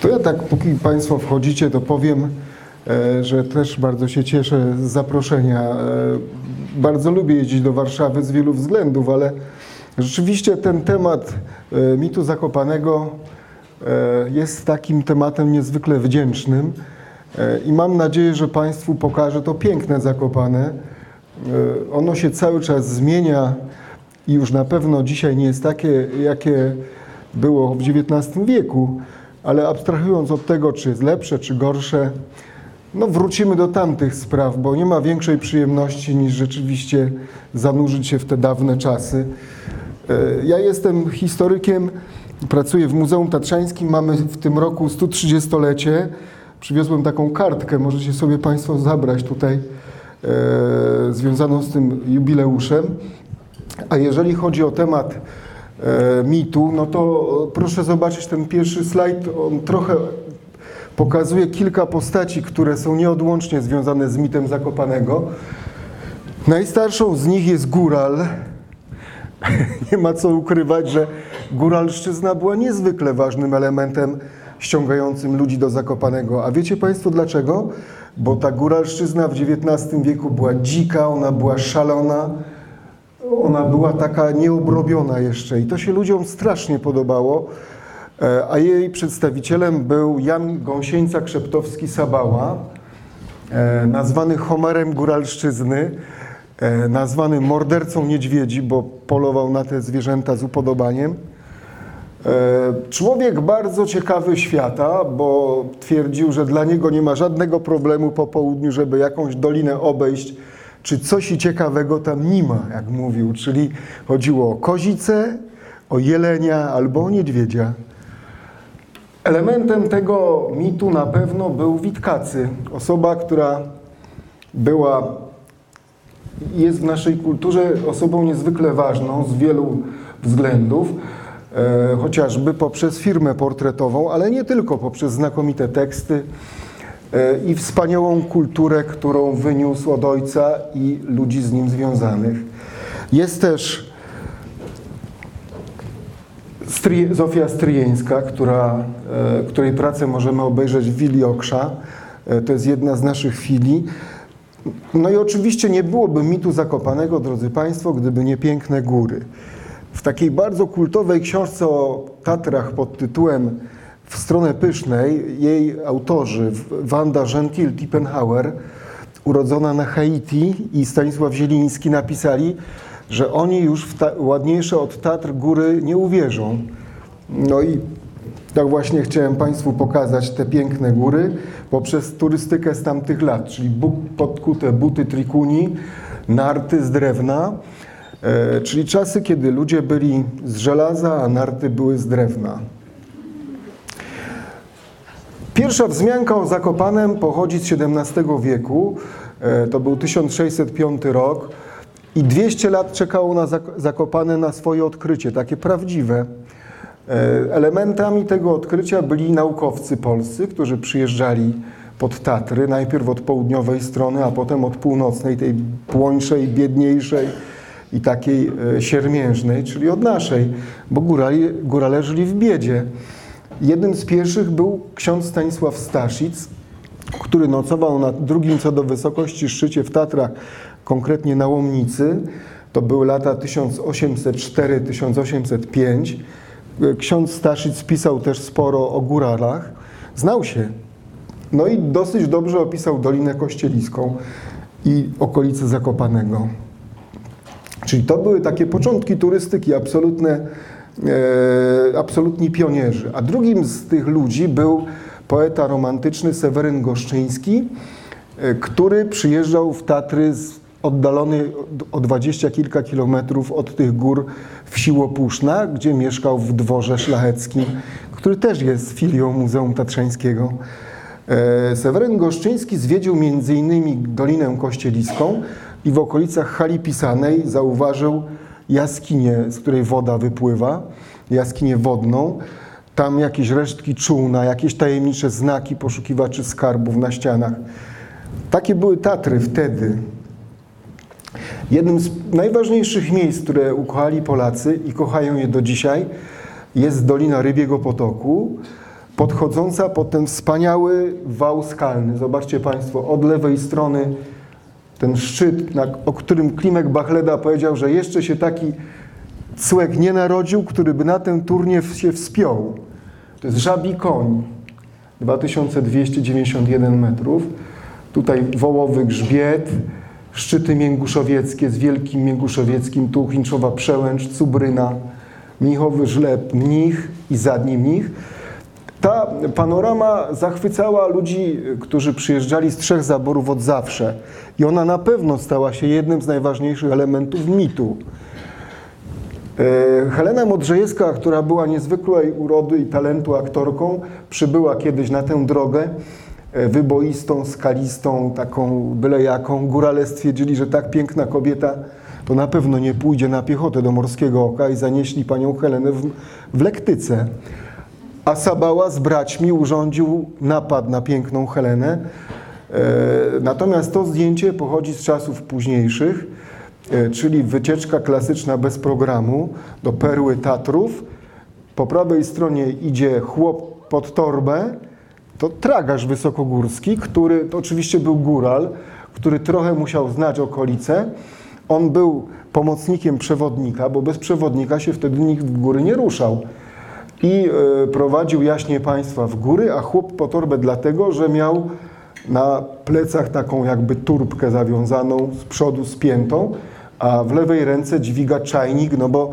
To ja tak, póki Państwo wchodzicie, to powiem, e, że też bardzo się cieszę z zaproszenia. E, Bardzo lubię jeździć do Warszawy z wielu względów, ale rzeczywiście ten temat e, mitu Zakopanego jest takim tematem niezwykle wdzięcznym i mam nadzieję, że Państwu pokażę to piękne Zakopane. E, Ono się cały czas zmienia i już na pewno dzisiaj nie jest takie, jakie było w XIX wieku, ale abstrahując od tego, czy jest lepsze, czy gorsze, no wrócimy do tamtych spraw, bo nie ma większej przyjemności niż rzeczywiście zanurzyć się w te dawne czasy. E, Ja jestem historykiem, pracuję w Muzeum Tatrzańskim, mamy w tym roku 130-lecie. Przywiozłem taką kartkę, możecie sobie Państwo zabrać tutaj, e, związaną z tym jubileuszem. A jeżeli chodzi o temat e, mitu, no to proszę zobaczyć ten pierwszy slajd. On trochę pokazuje kilka postaci, które są nieodłącznie związane z mitem Zakopanego. Najstarszą z nich jest Góral. Nie ma co ukrywać, że góralszczyzna była niezwykle ważnym elementem ściągającym ludzi do Zakopanego. A wiecie Państwo dlaczego? Bo ta góralszczyzna w XIX wieku była dzika, ona była szalona, ona była taka nieobrobiona jeszcze i to się ludziom strasznie podobało. E, A jej przedstawicielem był Jan Gąsieńca Krzeptowski-Sabała, e, nazwany Homerem Góralszczyzny, e, nazwany mordercą niedźwiedzi, bo polował na te zwierzęta z upodobaniem. E, Człowiek bardzo ciekawy świata, bo twierdził, że dla niego nie ma żadnego problemu po południu, żeby jakąś dolinę obejść, czy coś ciekawego tam nie ma, jak mówił. Czyli chodziło o kozicę, o jelenia albo o niedźwiedzia. Elementem tego mitu na pewno był Witkacy, osoba, która była jest w naszej kulturze osobą niezwykle ważną z wielu względów, chociażby poprzez firmę portretową, ale nie tylko, poprzez znakomite teksty e, i wspaniałą kulturę, którą wyniósł od ojca i ludzi z nim związanych. Jest też Stry, Zofia Stryjeńska, która, e, której pracę możemy obejrzeć w Willi Oksza. E, To jest jedna z naszych filii. No i oczywiście nie byłoby mitu Zakopanego, drodzy Państwo, gdyby nie piękne góry. W takiej bardzo kultowej książce o Tatrach pod tytułem W stronę pysznej jej autorzy Wanda Gentil-Tippenhauer, urodzona na Haiti i Stanisław Zieliński napisali, że oni już w ta, ładniejsze od Tatr góry nie uwierzą. No i tak właśnie chciałem Państwu pokazać te piękne góry poprzez turystykę z tamtych lat, czyli podkute buty trikuni, narty z drewna, czyli czasy, kiedy ludzie byli z żelaza, a narty były z drewna. Pierwsza wzmianka o Zakopanem pochodzi z XVII wieku. E, To był 1605 rok i 200 lat czekało na Zak- Zakopane na swoje odkrycie, takie prawdziwe. E, Elementami tego odkrycia byli naukowcy polscy, którzy przyjeżdżali pod Tatry, najpierw od południowej strony, a potem od północnej, tej płońszej, biedniejszej i takiej e, siermiężnej, czyli od naszej, bo górali, górale żyli w biedzie. Jednym z pierwszych był ksiądz Stanisław Staszic, który nocował na drugim co do wysokości szczycie w Tatrach, konkretnie na Łomnicy. To były lata 1804-1805. Ksiądz Staszic pisał też sporo o góralach. Znał się. No i dosyć dobrze opisał Dolinę Kościeliską i okolice Zakopanego. Czyli to były takie początki turystyki, absolutne, e, absolutni pionierzy. A drugim z tych ludzi był poeta romantyczny Seweryn Goszczyński, e, który przyjeżdżał w Tatry z oddalony o dwadzieścia kilka kilometrów od tych gór wsi Łopuszna, gdzie mieszkał w dworze szlacheckim, który też jest filią Muzeum Tatrzańskiego. E, Seweryn Goszczyński zwiedził m.in. Dolinę Kościeliską i w okolicach hali pisanej zauważył jaskinię, z której woda wypływa, jaskinię wodną. Tam jakieś resztki czółna, jakieś tajemnicze znaki poszukiwaczy skarbów na ścianach. Takie były Tatry wtedy. Jednym z najważniejszych miejsc, które ukochali Polacy i kochają je do dzisiaj, jest Dolina Rybiego Potoku, podchodząca pod ten wspaniały wał skalny. Zobaczcie Państwo, od lewej strony ten szczyt, na, o którym Klimek Bachleda powiedział, że jeszcze się taki cłek nie narodził, który by na ten turnie się wspiął. To jest Żabi Koń, 2291 metrów. Tutaj wołowy grzbiet, szczyty mięnguszowieckie z Wielkim Mięnguszowieckim, tu Chinczowa Przełęcz, Cubryna, Mnichowy Żleb, Mnich i Zadni Mnich. Ta panorama zachwycała ludzi, którzy przyjeżdżali z trzech zaborów od zawsze. I ona na pewno stała się jednym z najważniejszych elementów mitu. E, Helena Modrzejewska, która była niezwykłej urody i talentu aktorką, przybyła kiedyś na tę drogę e, wyboistą, skalistą, taką byle jaką. Górale stwierdzili, że tak piękna kobieta to na pewno nie pójdzie na piechotę do Morskiego Oka i zanieśli panią Helenę w, w lektyce. A Sabała z braćmi urządził napad na piękną Helenę. E, Natomiast to zdjęcie pochodzi z czasów późniejszych, e, czyli wycieczka klasyczna bez programu do Perły Tatrów. Po prawej stronie idzie chłop pod torbę, to tragarz wysokogórski, który to oczywiście był góral, który trochę musiał znać okolice. On był pomocnikiem przewodnika, bo bez przewodnika się wtedy nikt w góry nie ruszał. I e, prowadził jaśnie państwa w góry, a chłop po torbę dlatego, że miał na plecach taką jakby turbkę zawiązaną z przodu spiętą, a w lewej ręce dźwiga czajnik, no bo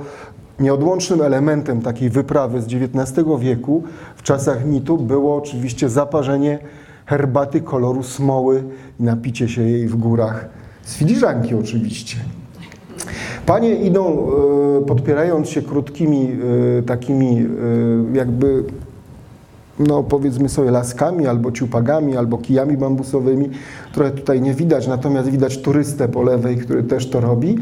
nieodłącznym elementem takiej wyprawy z XIX wieku w czasach mitu było oczywiście zaparzenie herbaty koloru smoły i napicie się jej w górach z filiżanki oczywiście. Panie idą e, podpierając się krótkimi e, takimi e, jakby no powiedzmy sobie laskami, albo ciupagami, albo kijami bambusowymi. Trochę tutaj nie widać, natomiast widać turystę po lewej, który też to robi.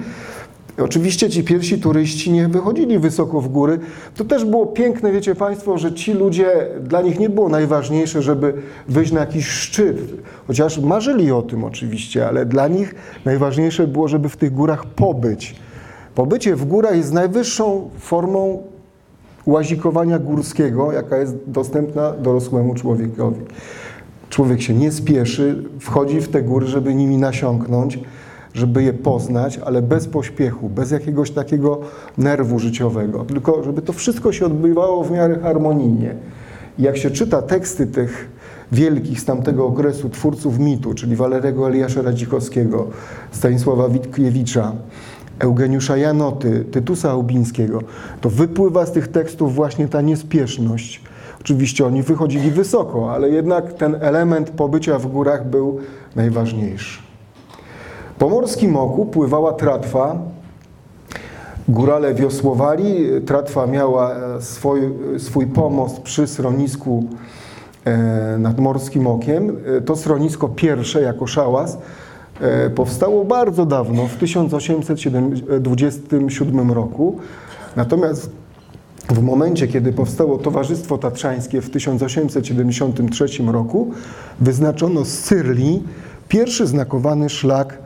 Oczywiście ci pierwsi turyści nie wychodzili wysoko w góry. To też było piękne, wiecie Państwo, że ci ludzie, dla nich nie było najważniejsze, żeby wyjść na jakiś szczyt, chociaż marzyli o tym oczywiście, ale dla nich najważniejsze było, żeby w tych górach pobyć. Pobycie w górach jest najwyższą formą łazikowania górskiego, jaka jest dostępna dorosłemu człowiekowi. Człowiek się nie spieszy, wchodzi w te góry, żeby nimi nasiąknąć, żeby je poznać, ale bez pośpiechu, bez jakiegoś takiego nerwu życiowego, tylko żeby to wszystko się odbywało w miarę harmonijnie. Jak się czyta teksty tych wielkich z tamtego okresu twórców mitu, czyli Walerego Eliasza Radzichowskiego, Stanisława Witkiewicza, Eugeniusza Janoty, Tytusa Aubińskiego, to wypływa z tych tekstów właśnie ta niespieszność. Oczywiście oni wychodzili wysoko, ale jednak ten element pobycia w górach był najważniejszy. Po morskim oku pływała tratwa. Górale wiosłowali. Tratwa miała e, swój, swój pomost przy schronisku e, nad Morskim Okiem. E, to schronisko pierwsze jako szałas powstało bardzo dawno, w 1827 roku. Natomiast w momencie, kiedy powstało Towarzystwo Tatrzańskie w 1873 roku, wyznaczono z Cyrli pierwszy znakowany szlak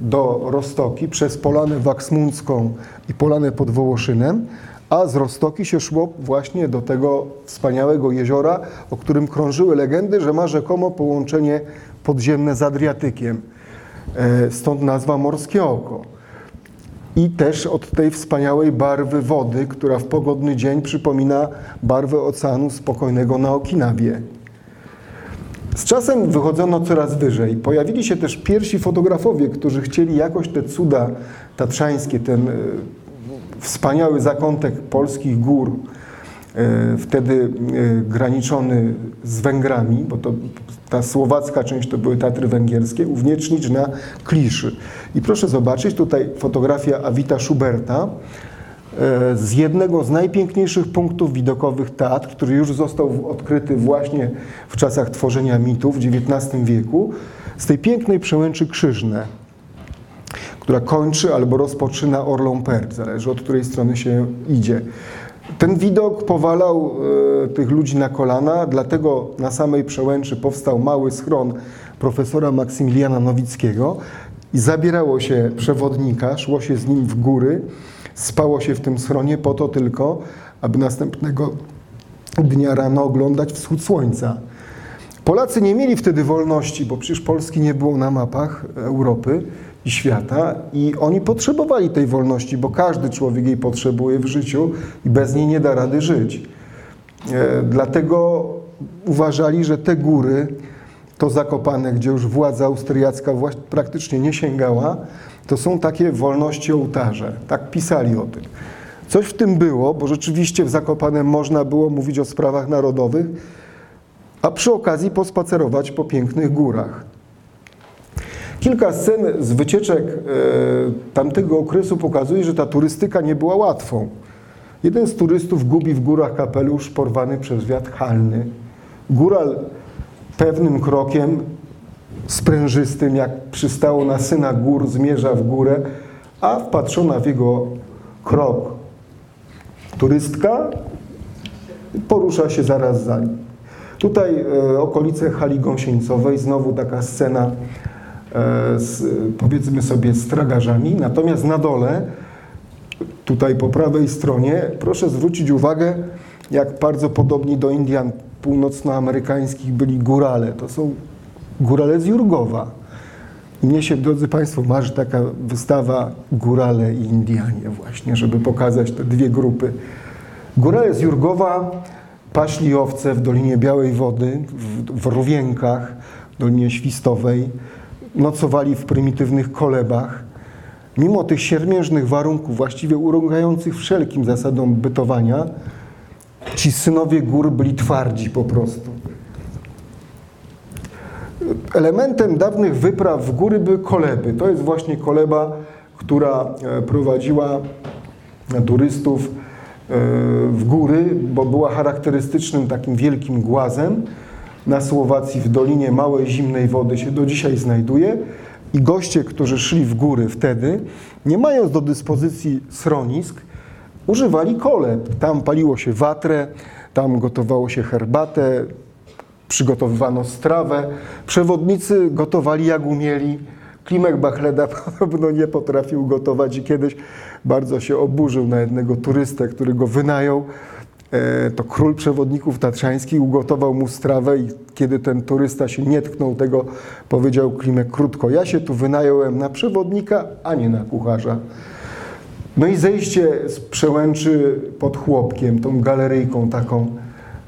do Rostoki przez Polanę Waksmundzką i Polanę pod Wołoszynem, a z Rostoki się szło właśnie do tego wspaniałego jeziora, o którym krążyły legendy, że ma rzekomo połączenie podziemne z Adriatykiem. E, Stąd nazwa Morskie Oko. I też od tej wspaniałej barwy wody, która w pogodny dzień przypomina barwę oceanu spokojnego na Okinawie. Z czasem wychodzono coraz wyżej. Pojawili się też pierwsi fotografowie, którzy chcieli jakoś te cuda tatrzańskie, ten e, wspaniały zakątek polskich gór, wtedy e, graniczony z Węgrami, bo to ta słowacka część to były Tatry Węgierskie, uwniecznić na kliszy. I proszę zobaczyć, tutaj fotografia Awita Schuberta z jednego z najpiękniejszych punktów widokowych Tatr, który już został odkryty właśnie w czasach tworzenia mitów w XIX wieku, z tej pięknej przełęczy Krzyżne, która kończy albo rozpoczyna Orlą Pert, zależy od której strony się idzie. Ten widok powalał e, tych ludzi na kolana, dlatego na samej przełęczy powstał mały schron profesora Maksymiliana Nowickiego i zabierało się przewodnika, szło się z nim w góry, spało się w tym schronie po to tylko, aby następnego dnia rano oglądać wschód słońca. Polacy nie mieli wtedy wolności, bo przecież Polski nie było na mapach Europy i świata i oni potrzebowali tej wolności, bo każdy człowiek jej potrzebuje w życiu i bez niej nie da rady żyć. E, dlatego uważali, że te góry, to Zakopane, gdzie już władza austriacka praktycznie nie sięgała, to są takie wolności ołtarze. Tak pisali o tym. Coś w tym było, bo rzeczywiście w Zakopanem można było mówić o sprawach narodowych, a przy okazji pospacerować po pięknych górach. Kilka scen z wycieczek e, tamtego okresu pokazuje, że ta turystyka nie była łatwą. Jeden z turystów gubi w górach kapelusz porwany przez wiatr halny. Góral pewnym krokiem sprężystym, jak przystało na syna gór, zmierza w górę, a wpatrzona w jego krok turystka porusza się zaraz za nim. Tutaj e, okolice hali gąsieńcowej, znowu taka scena z, powiedzmy sobie z tragarzami, natomiast na dole, tutaj po prawej stronie, proszę zwrócić uwagę, jak bardzo podobni do Indian północnoamerykańskich byli górale. To są górale z Jurgowa. Mnie się, drodzy Państwo, marzy taka wystawa Górale i Indianie właśnie, żeby pokazać te dwie grupy. Górale z Jurgowa paśli owce w Dolinie Białej Wody, w, w Rówienkach, Dolinie Świstowej, nocowali w prymitywnych kolebach. Mimo tych siermiężnych warunków, właściwie urągających wszelkim zasadom bytowania, ci synowie gór byli twardzi po prostu. Elementem dawnych wypraw w góry były koleby. To jest właśnie koleba, która e, prowadziła turystów E, w góry, bo była charakterystycznym takim wielkim głazem. Na Słowacji w Dolinie Małej Zimnej Wody się do dzisiaj znajduje i goście, którzy szli w góry wtedy, nie mając do dyspozycji schronisk, używali koleb. Tam paliło się watrę, tam gotowało się herbatę, przygotowywano strawę. Przewodnicy gotowali jak umieli. Klimek Bachleda podobno nie potrafił gotować i kiedyś bardzo się oburzył na jednego turystę, który go wynajął. E, to król przewodników tatrzańskich ugotował mu strawę i kiedy ten turysta się nie tknął tego, powiedział Klimek krótko, ja się tu wynająłem na przewodnika, a nie na kucharza. No i zejście z przełęczy pod chłopkiem, tą galeryjką taką,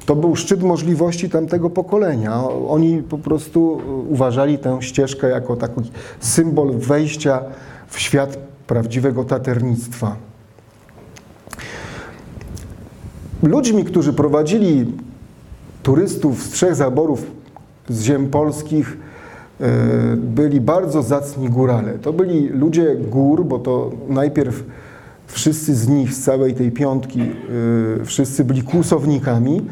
to był szczyt możliwości tamtego pokolenia. Oni po prostu uważali tę ścieżkę jako taki symbol wejścia w świat prawdziwego taternictwa. Ludźmi, którzy prowadzili turystów z trzech zaborów z ziem polskich, e, byli bardzo zacni górale. To byli ludzie gór, bo to najpierw wszyscy z nich, z całej tej piątki, e, wszyscy byli kłusownikami,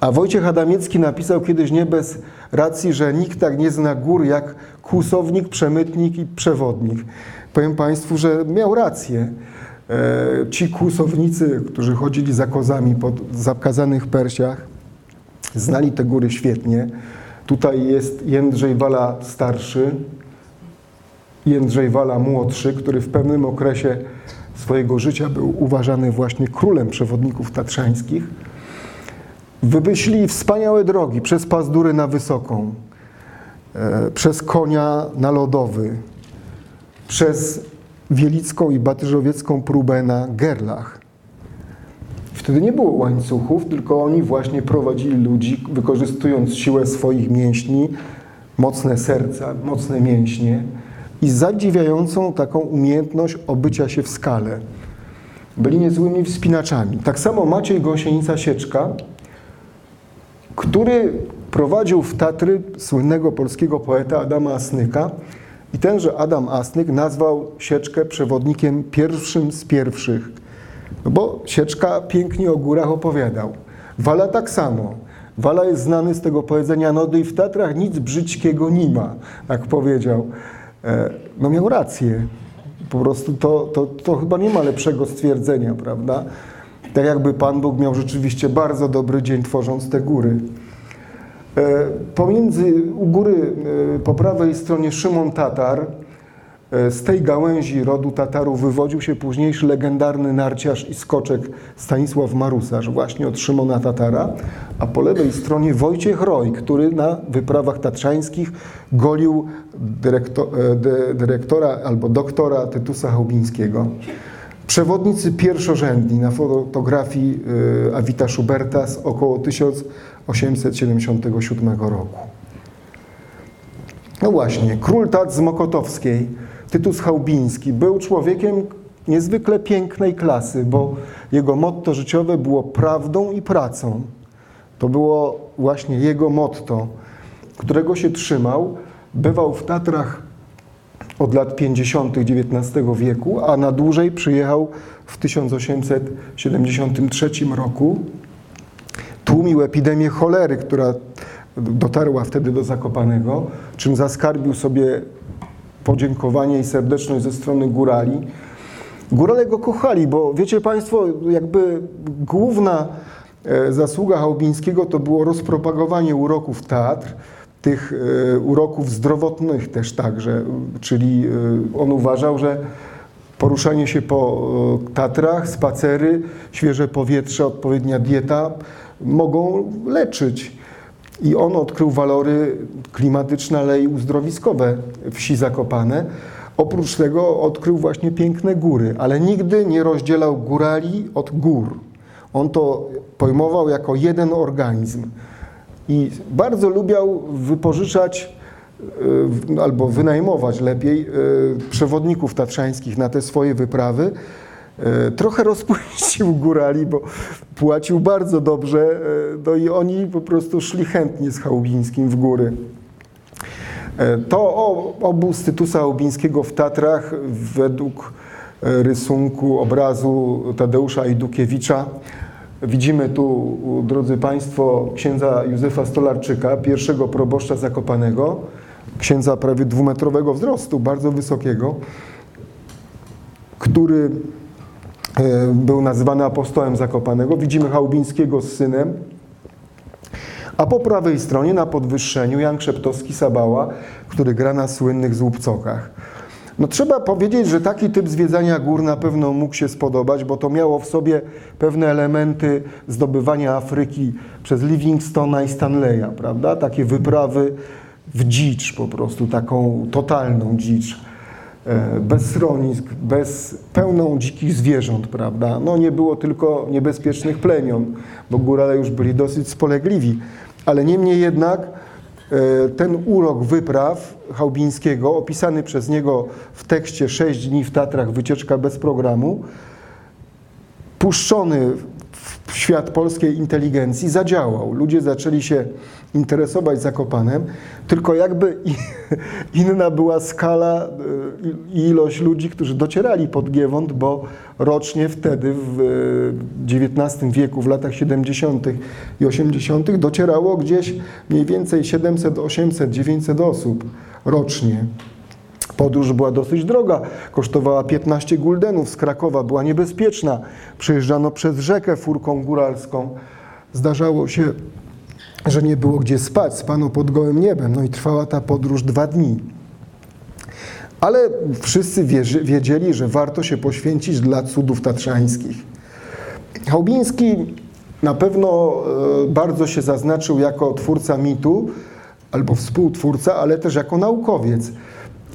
a Wojciech Adamiecki napisał kiedyś nie bez racji, że nikt tak nie zna gór jak kłusownik, przemytnik i przewodnik. Powiem Państwu, że miał rację. E, ci kłusownicy, którzy chodzili za kozami po zakazanych persiach, znali te góry świetnie. Tutaj jest Jędrzej Wala starszy, Jędrzej Wala młodszy, który w pewnym okresie swojego życia był uważany właśnie królem przewodników tatrzańskich. Wymyślili wspaniałe drogi przez Pazdury na Wysoką, e, przez Konia na Lodowy, przez Wielicką i Batyżowiecką próbę na Gerlach. Wtedy nie było łańcuchów, tylko oni właśnie prowadzili ludzi, wykorzystując siłę swoich mięśni, mocne serca, mocne mięśnie i zadziwiającą taką umiejętność obycia się w skale. Byli niezłymi wspinaczami. Tak samo Maciej Gąsienica-Sieczka, który prowadził w Tatry słynnego polskiego poeta Adama Asnyka, i tenże Adam Asnyk nazwał Sieczkę przewodnikiem pierwszym z pierwszych, no bo Sieczka pięknie o górach opowiadał. Wala tak samo. Wala jest znany z tego powiedzenia, no i w Tatrach nic brzydkiego nie ma, jak powiedział. E, no miał rację. Po prostu to, to, to chyba nie ma lepszego stwierdzenia, prawda? Tak jakby Pan Bóg miał rzeczywiście bardzo dobry dzień tworząc te góry. E, Pomiędzy u góry e, po prawej stronie Szymon Tatar. E, Z tej gałęzi rodu Tatarów wywodził się późniejszy legendarny narciarz i skoczek Stanisław Marusarz, właśnie od Szymona Tatara, a po lewej stronie Wojciech Roj, który na wyprawach tatrzańskich golił dyrekto, dy- dyrektora albo doktora Tytusa Chałbińskiego. Przewodnicy pierwszorzędni na fotografii e, Awita Schuberta z około 1877 roku. No właśnie, król tat z Mokotowskiej, Tytus Chałbiński, był człowiekiem niezwykle pięknej klasy, bo jego motto życiowe było prawdą i pracą. To było właśnie jego motto, którego się trzymał. Bywał w Tatrach od lat 50. XIX wieku, a na dłużej przyjechał w 1873 roku. Tłumił epidemię cholery, która dotarła wtedy do Zakopanego, czym zaskarbił sobie podziękowanie i serdeczność ze strony górali. Górale go kochali, bo wiecie Państwo, jakby główna e, zasługa Chałbińskiego to było rozpropagowanie uroków teatr, tych e, uroków zdrowotnych też także, czyli e, on uważał, że poruszanie się po e, Tatrach, spacery, świeże powietrze, odpowiednia dieta mogą leczyć. I on odkrył walory klimatyczne, ale i uzdrowiskowe wsi Zakopane. Oprócz tego odkrył właśnie piękne góry, ale nigdy nie rozdzielał górali od gór. On to pojmował jako jeden organizm. I bardzo lubiał wypożyczać y, albo wynajmować lepiej y, przewodników tatrzańskich na te swoje wyprawy. Y, Trochę rozpuścił górali, bo płacił bardzo dobrze, no i oni po prostu szli chętnie z Chałubińskim w góry. E, To obóz Tytusa Chałubińskiego w Tatrach według e, rysunku, obrazu Tadeusza Idukiewicza. Widzimy tu, drodzy Państwo, księdza Józefa Stolarczyka, pierwszego proboszcza Zakopanego, księdza prawie dwumetrowego wzrostu, bardzo wysokiego, który e, był nazywany apostołem Zakopanego. Widzimy Chałubińskiego z synem, a po prawej stronie na podwyższeniu Jan Krzeptowski-Sabała, który gra na słynnych złupcokach. No trzeba powiedzieć, że taki typ zwiedzania gór na pewno mógł się spodobać, bo to miało w sobie pewne elementy zdobywania Afryki przez Livingstona i Stanleya, prawda? Takie wyprawy w dzicz po prostu, taką totalną dzicz. E, Bez schronisk, bez pełną dzikich zwierząt, prawda? No nie było tylko niebezpiecznych plemion, bo górale już byli dosyć spolegliwi, ale niemniej jednak ten urok wypraw Chałbińskiego, opisany przez niego w tekście 6 dni w Tatrach, wycieczka bez programu, puszczony świat polskiej inteligencji zadziałał. Ludzie zaczęli się interesować Zakopanem, tylko jakby inna była skala y, i ilość ludzi, którzy docierali pod Giewont, bo rocznie wtedy w y, XIX wieku, w latach 70. i 80. docierało gdzieś mniej więcej 700, 800, 900 osób rocznie. Podróż była dosyć droga, kosztowała 15 guldenów z Krakowa, była niebezpieczna. Przejeżdżano przez rzekę furką góralską. Zdarzało się, że nie było gdzie spać, spano pod gołym niebem, no i trwała ta podróż dwa dni. Ale wszyscy wiedzieli, że warto się poświęcić dla cudów tatrzańskich. Chałbiński na pewno e, bardzo się zaznaczył jako twórca mitu, albo współtwórca, ale też jako naukowiec.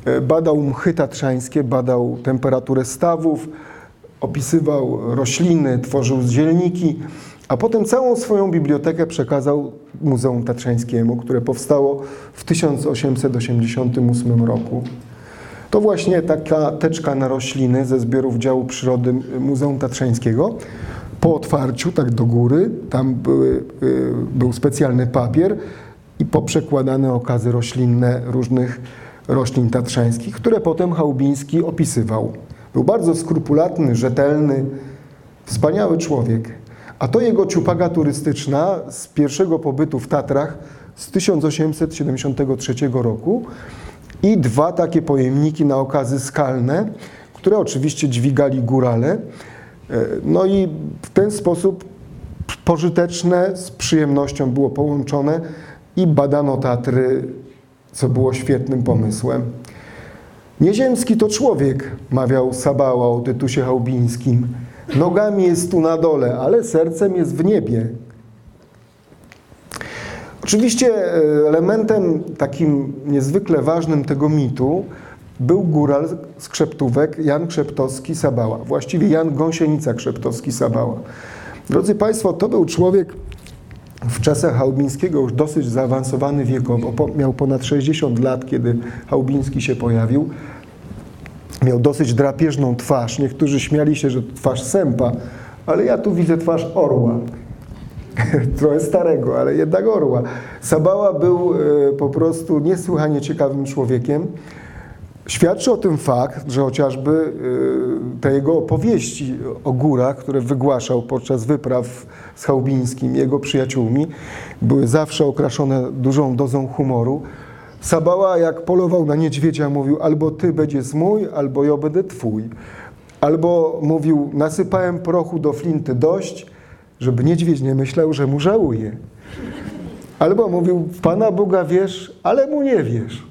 E, Badał mchy tatrzańskie, badał temperaturę stawów, opisywał rośliny, tworzył dzielniki, a potem całą swoją bibliotekę przekazał Muzeum Tatrzańskiemu, które powstało w 1888 roku. To właśnie taka teczka na rośliny ze zbiorów działu przyrody Muzeum Tatrzańskiego. Po otwarciu, tak do góry, tam były, y, był specjalny papier i poprzekładane okazy roślinne różnych roślin tatrzańskich, które potem Chałubiński opisywał. Był bardzo skrupulatny, rzetelny, wspaniały człowiek. A to jego ciupaga turystyczna z pierwszego pobytu w Tatrach z 1873 roku i dwa takie pojemniki na okazy skalne, które oczywiście dźwigali górale. E, No i w ten sposób pożyteczne z przyjemnością było połączone i badano Tatry, co było świetnym pomysłem. Nieziemski to człowiek, mawiał Sabała o Tytusie Chałbińskim. Nogami jest tu na dole, ale sercem jest w niebie. Oczywiście e, elementem takim niezwykle ważnym tego mitu był góral z Krzeptówek, Jan Krzeptowski-Sabała. Właściwie Jan Gąsienica-Krzeptowski-Sabała. Drodzy Państwo, to był człowiek w czasach Chałubińskiego już dosyć zaawansowany wiekowo. Miał ponad 60 lat, kiedy Chałubiński się pojawił. Miał dosyć drapieżną twarz. Niektórzy śmiali się, że twarz sępa, ale ja tu widzę twarz orła. Trochę starego, ale jednak orła. Sabała był e, po prostu niesłychanie ciekawym człowiekiem. Świadczy o tym fakt, że chociażby y, te jego opowieści o górach, które wygłaszał podczas wypraw z Chałubińskim, jego przyjaciółmi, były zawsze okraszone dużą dozą humoru. Sabała, jak polował na niedźwiedzia, mówił: Albo ty będziesz mój, albo ja będę twój. Albo mówił: Nasypałem prochu do flinty dość, żeby niedźwiedź nie myślał, że mu żałuje. Albo mówił: Pana Boga wiesz, ale mu nie wiesz.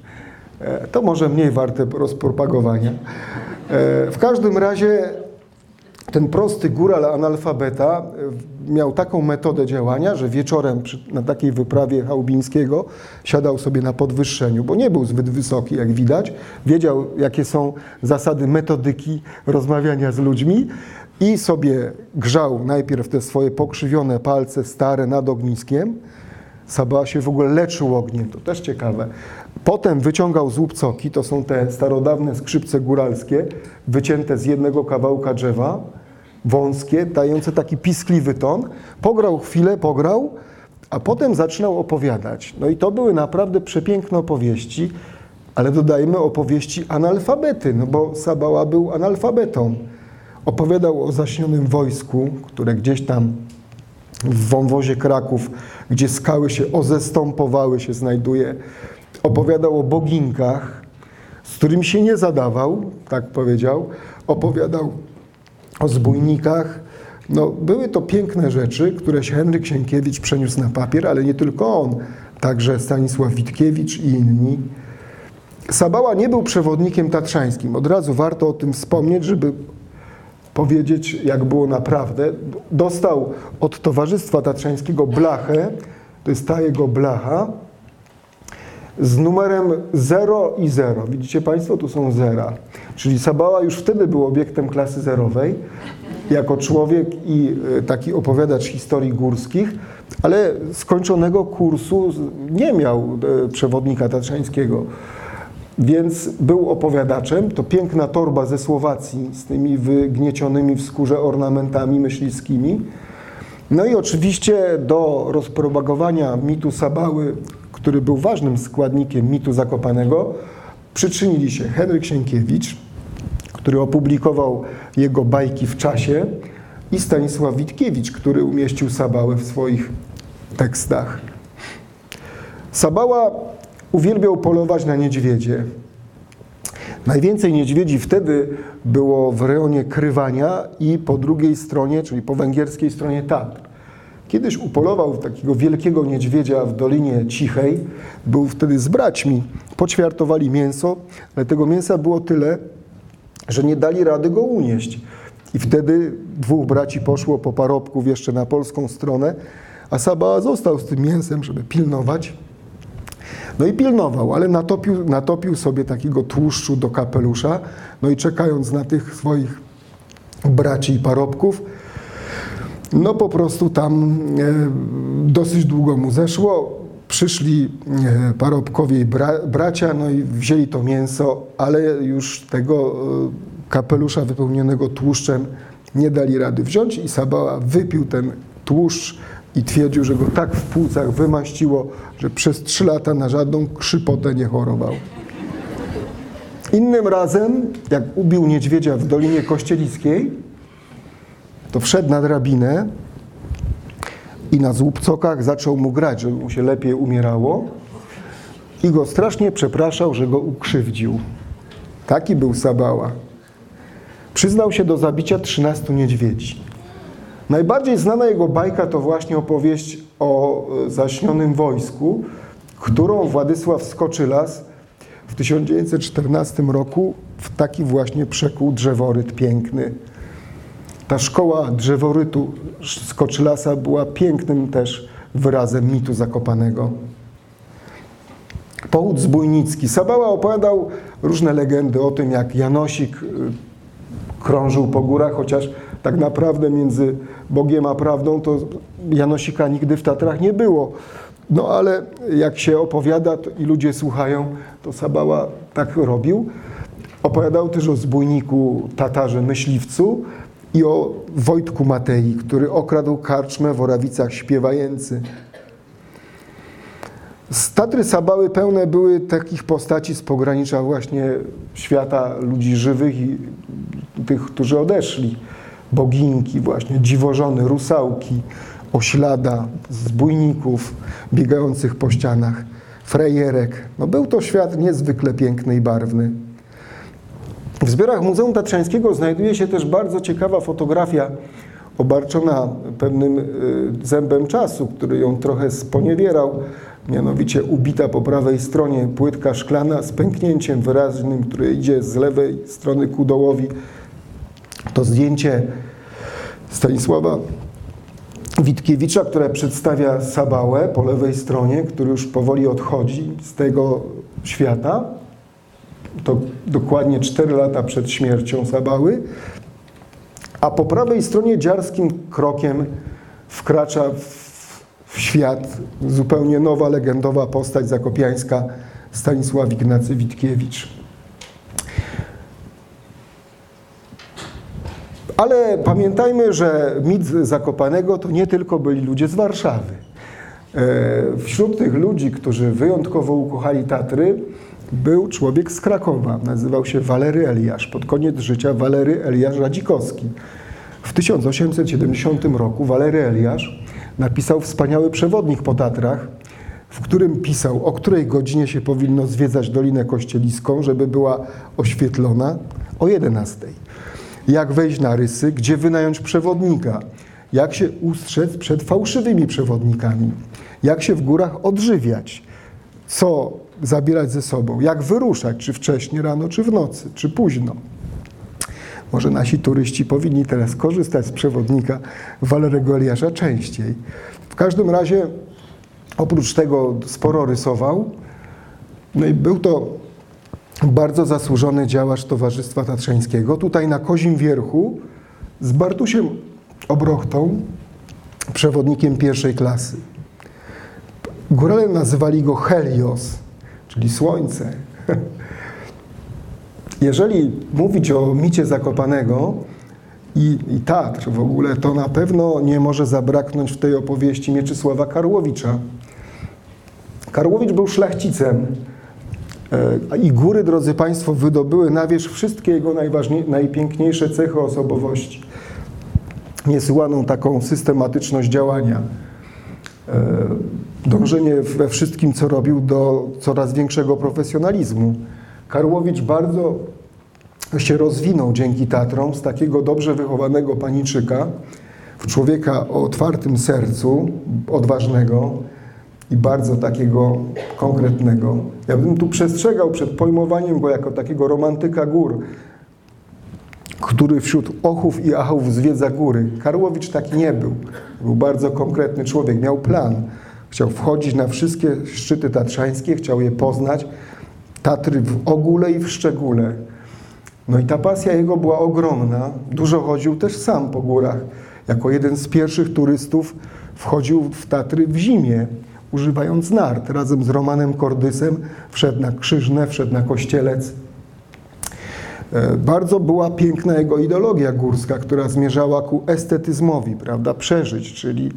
E, to może mniej warte rozpropagowania. E, w każdym razie ten prosty góral analfabeta e, miał taką metodę działania, że wieczorem na takiej wyprawie Chałubińskiego siadał sobie na podwyższeniu, bo nie był zbyt wysoki, jak widać. Wiedział, jakie są zasady metodyki rozmawiania z ludźmi i sobie grzał najpierw te swoje pokrzywione palce stare nad ogniskiem. Sabała się w ogóle leczył ogniem, to też ciekawe. Potem wyciągał z łupcoki, to są te starodawne skrzypce góralskie, wycięte z jednego kawałka drzewa, wąskie, dające taki piskliwy ton. Pograł chwilę, pograł, a potem zaczynał opowiadać. No i to były naprawdę przepiękne opowieści, ale dodajmy opowieści analfabety, no bo Sabała był analfabetą. Opowiadał o zaśnionym wojsku, które gdzieś tam w wąwozie Kraków, gdzie skały się ozestąpowały, się znajduje opowiadał o boginkach, z którymi się nie zadawał, tak powiedział. Opowiadał o zbójnikach. No, były to piękne rzeczy, które Henryk Sienkiewicz przeniósł na papier, ale nie tylko on, także Stanisław Witkiewicz i inni. Sabała nie był przewodnikiem tatrzańskim. Od razu warto o tym wspomnieć, żeby powiedzieć, jak było naprawdę. Dostał od Towarzystwa Tatrzańskiego blachę, to jest ta jego blacha, z numerem 0 i 0. Widzicie Państwo, tu są zera. Czyli Sabała już wtedy był obiektem klasy zerowej, jako człowiek i e, taki opowiadacz historii górskich, ale skończonego kursu nie miał e, przewodnika tatrzańskiego. Więc był opowiadaczem. To piękna torba ze Słowacji z tymi wygniecionymi w skórze ornamentami myśliwskimi. No i oczywiście do rozpropagowania mitu Sabały który był ważnym składnikiem mitu Zakopanego, przyczynili się Henryk Sienkiewicz, który opublikował jego bajki w czasie i Stanisław Witkiewicz, który umieścił Sabałę w swoich tekstach. Sabała uwielbiał polować na niedźwiedzie. Najwięcej niedźwiedzi wtedy było w rejonie Krywania i po drugiej stronie, czyli po węgierskiej stronie Tatr. Kiedyś upolował takiego wielkiego niedźwiedzia w Dolinie Cichej. Był wtedy z braćmi. Poćwiartowali mięso, ale tego mięsa było tyle, że nie dali rady go unieść. I wtedy dwóch braci poszło po parobków jeszcze na polską stronę, a Saba został z tym mięsem, żeby pilnować. No i pilnował, ale natopił, natopił sobie takiego tłuszczu do kapelusza, no i czekając na tych swoich braci i parobków, no po prostu tam e, dosyć długo mu zeszło. Przyszli e, parobkowie i bracia, no i wzięli to mięso, ale już tego e, kapelusza wypełnionego tłuszczem nie dali rady wziąć i Sabała wypił ten tłuszcz i twierdził, że go tak w płucach wymaściło, że przez trzy lata na żadną krzypotę nie chorował. Innym razem, jak ubił niedźwiedzia w Dolinie Kościelickiej, to wszedł na drabinę i na złupcokach zaczął mu grać, żeby mu się lepiej umierało i go strasznie przepraszał, że go ukrzywdził. Taki był Sabała. Przyznał się do zabicia 13 niedźwiedzi. Najbardziej znana jego bajka to właśnie opowieść o e, zaśnionym wojsku. którą Władysław Skoczylas w 1914 roku w taki właśnie przekuł drzeworyt piękny. Ta szkoła drzeworytu Skoczylasa była pięknym też wyrazem mitu Zakopanego. Połód Zbójnicki. Sabała opowiadał różne legendy o tym, jak Janosik y, krążył po górach, chociaż tak naprawdę między Bogiem a prawdą to Janosika nigdy w Tatrach nie było. No ale jak się opowiada i ludzie słuchają, to Sabała tak robił. Opowiadał też o zbójniku Tatarze Myśliwcu i o Wojtku Matei, który okradł karczmę w Orawicach śpiewający. Z Tatry Sabały pełne były takich postaci z pogranicza właśnie świata ludzi żywych i tych, którzy odeszli. Boginki właśnie, dziwożony, rusałki, oślada, zbójników biegających po ścianach, frejerek. No był to świat niezwykle piękny i barwny. W zbiorach Muzeum Tatrzańskiego znajduje się też bardzo ciekawa fotografia obarczona pewnym y, zębem czasu, który ją trochę sponiewierał, mianowicie ubita po prawej stronie płytka szklana z pęknięciem wyraźnym, które idzie z lewej strony ku dołowi. To zdjęcie Stanisława Witkiewicza, które przedstawia Sabałę po lewej stronie, który już powoli odchodzi z tego świata. To dokładnie 4 lata przed śmiercią Sabały. A po prawej stronie dziarskim krokiem wkracza w, w świat zupełnie nowa, legendowa postać zakopiańska Stanisław Ignacy Witkiewicz. Ale pamiętajmy, że mit Zakopanego to nie tylko byli ludzie z Warszawy. E, wśród tych ludzi, którzy wyjątkowo ukochali Tatry, był człowiek z Krakowa. Nazywał się Walery Eliasz. Pod koniec życia Walery Eliasz Radzikowski. W 1870 roku Walery Eliasz napisał wspaniały przewodnik po Tatrach, w którym pisał, o której godzinie się powinno zwiedzać Dolinę Kościeliską, żeby była oświetlona o 11 jak wejść na rysy, gdzie wynająć przewodnika, jak się ustrzec przed fałszywymi przewodnikami, jak się w górach odżywiać, co zabierać ze sobą, jak wyruszać, czy wcześnie rano, czy w nocy, czy późno. Może nasi turyści powinni teraz korzystać z przewodnika Walerego Eliasza częściej. W każdym razie, oprócz tego sporo rysował. No i był to bardzo zasłużony działacz Towarzystwa Tatrzańskiego. Tutaj na Kozim Wierchu z Bartusiem Obrochtą, przewodnikiem pierwszej klasy. Górale nazywali go Helios, czyli słońce. Jeżeli mówić o micie Zakopanego i, i Tatr w ogóle, to na pewno nie może zabraknąć w tej opowieści Mieczysława Karłowicza. Karłowicz był szlachcicem, E, I góry, drodzy Państwo, wydobyły na wierzch wszystkie jego najpiękniejsze cechy osobowości. Niesłaną taką systematyczność działania. Dążenie we wszystkim, co robił, do coraz większego profesjonalizmu. Karłowicz bardzo się rozwinął dzięki Tatrom z takiego dobrze wychowanego paniczyka w człowieka o otwartym sercu, odważnego, i bardzo takiego konkretnego. Ja bym tu przestrzegał przed pojmowaniem go jako takiego romantyka gór, który wśród ochów i achów zwiedza góry. Karłowicz taki nie był. Był bardzo konkretny człowiek, miał plan. Chciał wchodzić na wszystkie szczyty tatrzańskie, chciał je poznać. Tatry w ogóle i w szczególe. No i ta pasja jego była ogromna. Dużo chodził też sam po górach. Jako jeden z pierwszych turystów wchodził w Tatry w zimie używając nart. Razem z Romanem Kordysem wszedł na Krzyżne, wszedł na Kościelec. E, bardzo była piękna jego ideologia górska, która zmierzała ku estetyzmowi, prawda, przeżyć, czyli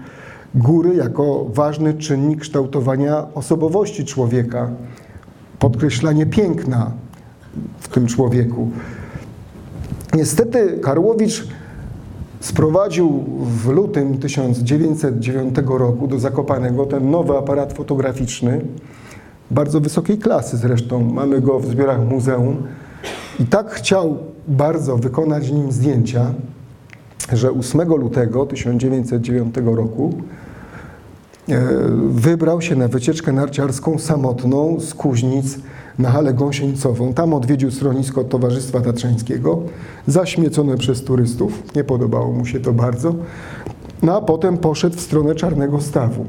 góry jako ważny czynnik kształtowania osobowości człowieka, podkreślanie piękna w tym człowieku. Niestety Karłowicz sprowadził w lutym 1909 roku do Zakopanego ten nowy aparat fotograficzny, bardzo wysokiej klasy zresztą, mamy go w zbiorach muzeum. I tak chciał bardzo wykonać nim zdjęcia, że 8 lutego 1909 roku wybrał się na wycieczkę narciarską samotną z Kuźnic na halę gąsienicową. Tam odwiedził schronisko Towarzystwa Tatrzańskiego, zaśmiecone przez turystów. Nie podobało mu się to bardzo. No a potem poszedł w stronę Czarnego Stawu.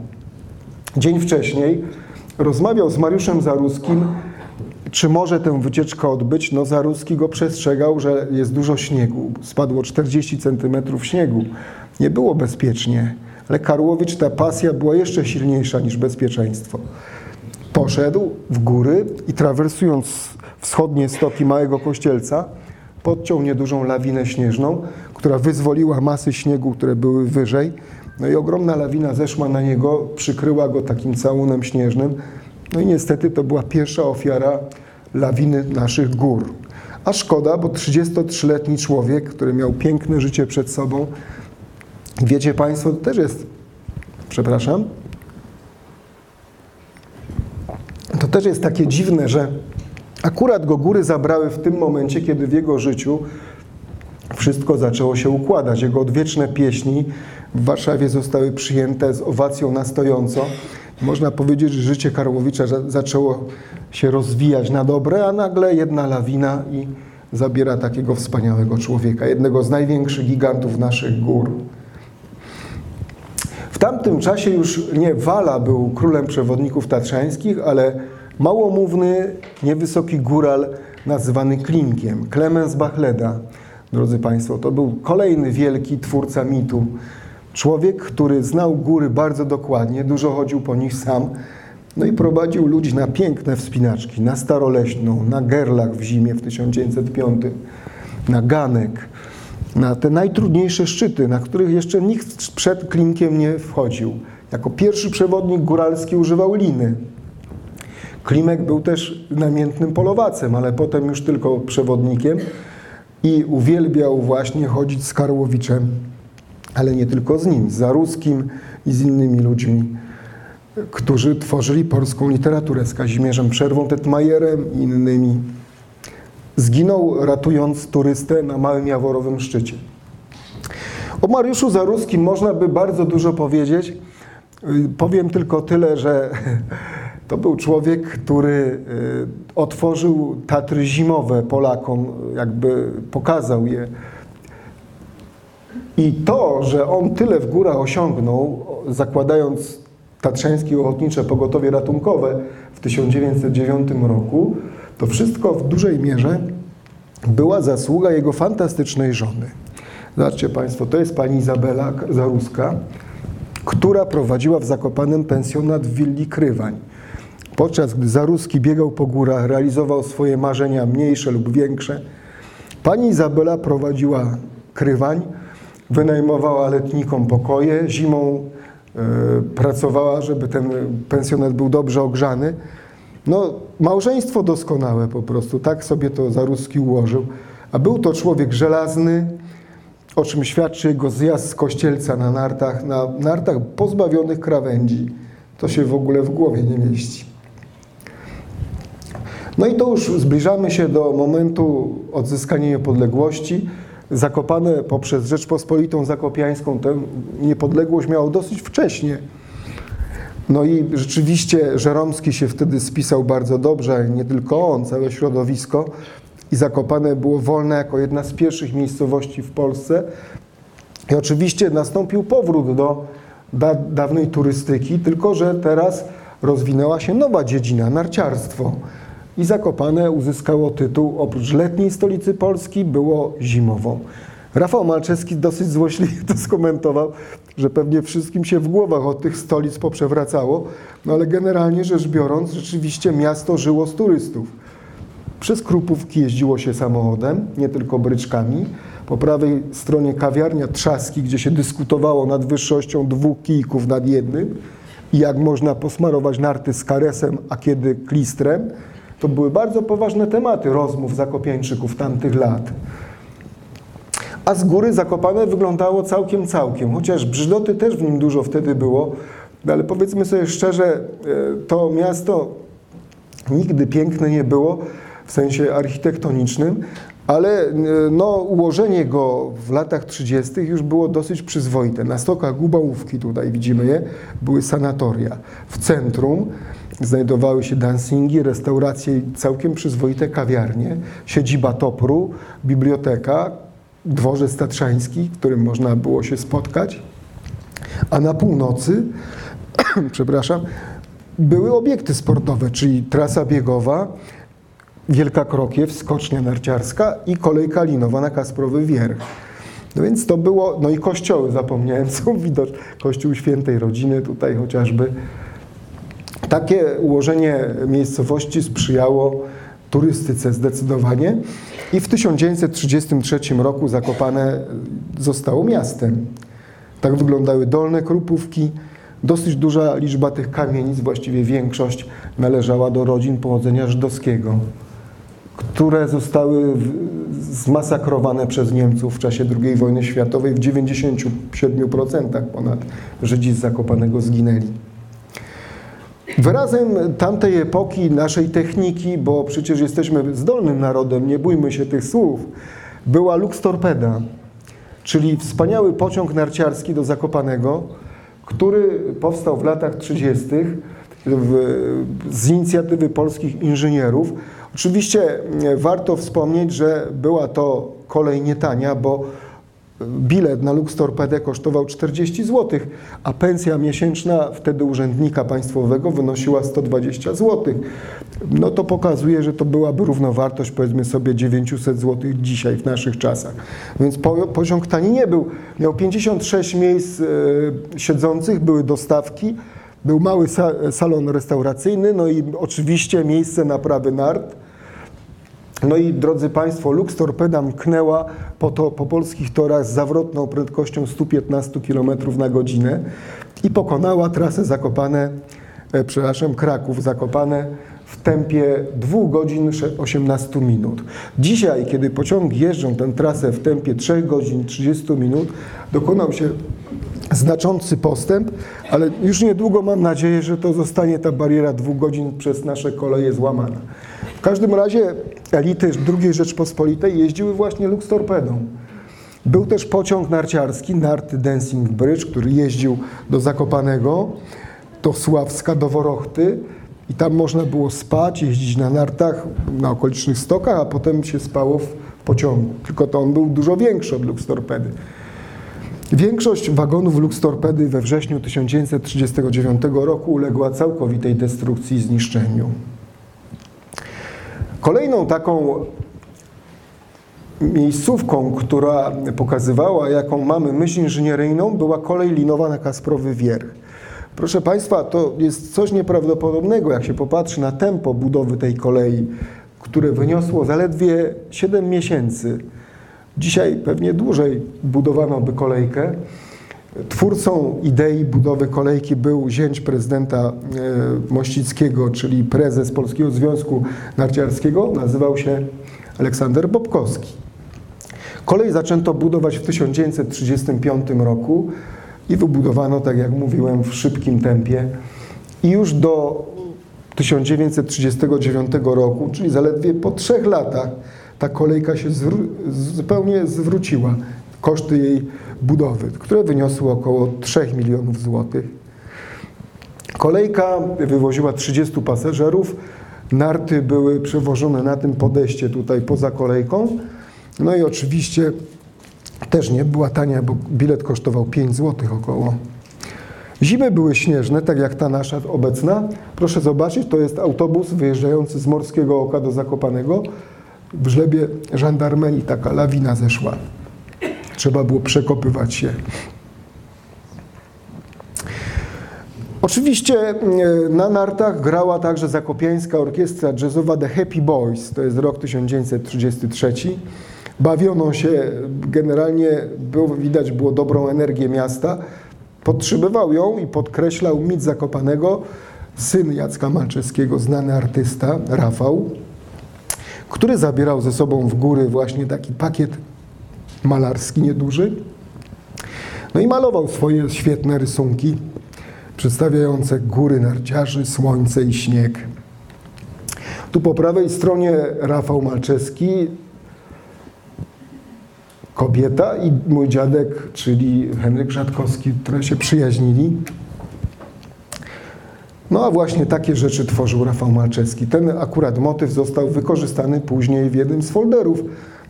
Dzień wcześniej rozmawiał z Mariuszem Zaruskim, czy może tę wycieczkę odbyć. No Zaruski go przestrzegał, że jest dużo śniegu. Spadło 40 centymetrów śniegu. Nie było bezpiecznie. Ale Karłowicz, ta pasja była jeszcze silniejsza niż bezpieczeństwo. Poszedł w góry i trawersując wschodnie stoki Małego Kościelca, podciął niedużą lawinę śnieżną, która wyzwoliła masy śniegu, które były wyżej. No i ogromna lawina zeszła na niego, przykryła go takim całunem śnieżnym. No i niestety to była pierwsza ofiara lawiny naszych gór. A szkoda, bo 33-letni człowiek, który miał piękne życie przed sobą, wiecie Państwo, to też jest, przepraszam, to też jest takie dziwne, że akurat go góry zabrały w tym momencie, kiedy w jego życiu wszystko zaczęło się układać. Jego odwieczne pieśni w Warszawie zostały przyjęte z owacją na stojąco. Można powiedzieć, że życie Karłowicza zaczęło się rozwijać na dobre, a nagle jedna lawina i zabiera takiego wspaniałego człowieka, jednego z największych gigantów naszych gór. Tamtym czasie już nie Wala był królem przewodników tatrzańskich, ale małomówny, niewysoki góral nazywany Klinkiem, Klemens Bachleda. Drodzy Państwo, to był kolejny wielki twórca mitu. Człowiek, który znał góry bardzo dokładnie, dużo chodził po nich sam, no i prowadził ludzi na piękne wspinaczki, na Staroleśną, na Gerlach w zimie w 1905, na Ganek, na te najtrudniejsze szczyty, na których jeszcze nikt przed Klinkiem nie wchodził. Jako pierwszy przewodnik góralski używał liny. Klimek był też namiętnym polowacem, ale potem już tylko przewodnikiem i uwielbiał właśnie chodzić z Karłowiczem, ale nie tylko z nim, z Zaruskim i z innymi ludźmi, którzy tworzyli polską literaturę, z Kazimierzem Przerwą, Tetmajerem i innymi. Zginął ratując turystę na Małym Jaworowym szczycie. O Mariuszu Zaruskim można by bardzo dużo powiedzieć. Powiem tylko tyle, że to był człowiek, który y, otworzył Tatry zimowe Polakom, jakby pokazał je. I to, że on tyle w górach osiągnął, zakładając Tatrzańskie Ochotnicze Pogotowie Ratunkowe w 1909 roku, to wszystko w dużej mierze była zasługa jego fantastycznej żony. Zobaczcie Państwo, to jest pani Izabela Zaruska, która prowadziła w Zakopanem pensjonat w willi Krywań. Podczas gdy Zaruski biegał po górach, realizował swoje marzenia mniejsze lub większe, pani Izabela prowadziła Krywań, wynajmowała letnikom pokoje, zimą y, pracowała, żeby ten pensjonat był dobrze ogrzany. No, małżeństwo doskonałe po prostu, tak sobie to Zaruski ułożył. A był to człowiek żelazny, o czym świadczy jego zjazd z kościelca na nartach, na nartach pozbawionych krawędzi. To się w ogóle w głowie nie mieści. No i to już zbliżamy się do momentu odzyskania niepodległości. Zakopane poprzez Rzeczpospolitą Zakopiańską tę niepodległość miało dosyć wcześnie. No i rzeczywiście Żeromski się wtedy spisał bardzo dobrze, nie tylko on, całe środowisko. I Zakopane było wolne jako jedna z pierwszych miejscowości w Polsce. I oczywiście nastąpił powrót do da dawnej turystyki, tylko że teraz rozwinęła się nowa dziedzina, narciarstwo. I Zakopane uzyskało tytuł, oprócz letniej stolicy Polski, było zimową. Rafał Malczewski dosyć złośliwie to skomentował, że pewnie wszystkim się w głowach od tych stolic poprzewracało, no ale generalnie rzecz biorąc, rzeczywiście miasto żyło z turystów. Przez Krupówki jeździło się samochodem, nie tylko bryczkami. Po prawej stronie kawiarnia Trzaski, gdzie się dyskutowało nad wyższością dwóch kijków nad jednym i jak można posmarować narty z karesem, a kiedy klistrem. To były bardzo poważne tematy rozmów zakopiańczyków tamtych lat a z góry Zakopane wyglądało całkiem, całkiem. Chociaż brzydoty też w nim dużo wtedy było, no ale powiedzmy sobie szczerze, e, to miasto nigdy piękne nie było, w sensie architektonicznym, ale e, no, ułożenie go w latach 30. już było dosyć przyzwoite. Na stokach Gubałówki, tutaj widzimy je, były sanatoria. W centrum znajdowały się dancingi, restauracje i całkiem przyzwoite kawiarnie, siedziba Topru, biblioteka, dworzec tatrzański, w którym można było się spotkać. A na północy, przepraszam, były obiekty sportowe, czyli trasa biegowa, Wielka Krokiew, skocznia narciarska i kolejka linowa na Kasprowy Wierch. No więc to było, no i kościoły zapomniałem, są widać, kościół świętej rodziny tutaj chociażby. Takie ułożenie miejscowości sprzyjało turystyce zdecydowanie i w 1933 roku Zakopane zostało miastem. Tak wyglądały dolne Krupówki. Dosyć duża liczba tych kamienic, właściwie większość, należała do rodzin pochodzenia żydowskiego, które zostały zmasakrowane przez Niemców w czasie II wojny światowej. W 97% ponad Żydzi z Zakopanego zginęli. Wyrazem tamtej epoki, naszej techniki, bo przecież jesteśmy zdolnym narodem, nie bójmy się tych słów, była Lux Torpeda, czyli wspaniały pociąg narciarski do Zakopanego, który powstał w latach 30. z inicjatywy polskich inżynierów. Oczywiście warto wspomnieć, że była to kolej nietania, bo bilet na Lux Torpedę kosztował 40 zł, a pensja miesięczna wtedy urzędnika państwowego wynosiła 120 zł. No to pokazuje, że to byłaby równowartość powiedzmy sobie 900 zł dzisiaj w naszych czasach. Więc pociąg tani nie był. Miał 56 miejsc e, siedzących, były dostawki, był mały salon restauracyjny, no i oczywiście miejsce naprawy nart. No i drodzy Państwo, Lux Torpeda mknęła po, to, po polskich torach z zawrotną prędkością 115 km na godzinę i pokonała trasę Zakopane, e, przepraszam, Kraków Zakopane w tempie 2 godzin 18 minut. Dzisiaj, kiedy pociągi jeżdżą tę trasę w tempie 3 godzin 30 minut, dokonał się znaczący postęp, ale już niedługo mam nadzieję, że to zostanie ta bariera dwóch godzin przez nasze koleje złamana. W każdym razie elity II Rzeczpospolitej jeździły właśnie Lux Torpedą. Był też pociąg narciarski, Narty Dancing Bridge, który jeździł do Zakopanego, do Sławska, do Worochty i tam można było spać, jeździć na nartach na okolicznych stokach, a potem się spało w pociągu. Tylko to on był dużo większy od Lux Torpedy. Większość wagonów Lux Torpedy we wrześniu 1939 roku uległa całkowitej destrukcji i zniszczeniu. Kolejną taką miejscówką, która pokazywała, jaką mamy myśl inżynieryjną, była kolej linowa na Kasprowy Wierch. Proszę Państwa, to jest coś nieprawdopodobnego, jak się popatrzy na tempo budowy tej kolei, które wyniosło zaledwie 7 miesięcy. Dzisiaj pewnie dłużej budowano by kolejkę. Twórcą idei budowy kolejki był zięć prezydenta e, Mościckiego, czyli prezes Polskiego Związku Narciarskiego, nazywał się Aleksander Bobkowski. Kolej zaczęto budować w 1935 roku i wybudowano, tak jak mówiłem, w szybkim tempie. I już do 1939 roku, czyli zaledwie po trzech latach, ta kolejka się zupełnie zwróciła. Koszty jej budowy, które wyniosły około 3 milionów złotych. Kolejka wywoziła 30 pasażerów. Narty były przewożone na tym podejście tutaj poza kolejką. No i oczywiście też nie była tania, bo bilet kosztował 5 złotych około. Zimy były śnieżne, tak jak ta nasza obecna. Proszę zobaczyć, to jest autobus wyjeżdżający z Morskiego Oka do Zakopanego. W żlebie żandarmerii taka lawina zeszła. Trzeba było przekopywać się. Oczywiście e, na nartach grała także zakopiańska orkiestra jazzowa The Happy Boys, to jest rok 1933. Bawiono się, generalnie było, widać było dobrą energię miasta. Podtrzymywał ją i podkreślał mit Zakopanego syn Jacka Malczewskiego, znany artysta, Rafał, który zabierał ze sobą w góry właśnie taki pakiet malarski nieduży. No i malował swoje świetne rysunki przedstawiające góry narciarzy, słońce i śnieg. Tu po prawej stronie Rafał Malczewski, kobieta i mój dziadek, czyli Henryk Rzatkowski, które się przyjaźnili. No a właśnie takie rzeczy tworzył Rafał Malczewski. Ten akurat motyw został wykorzystany później w jednym z folderów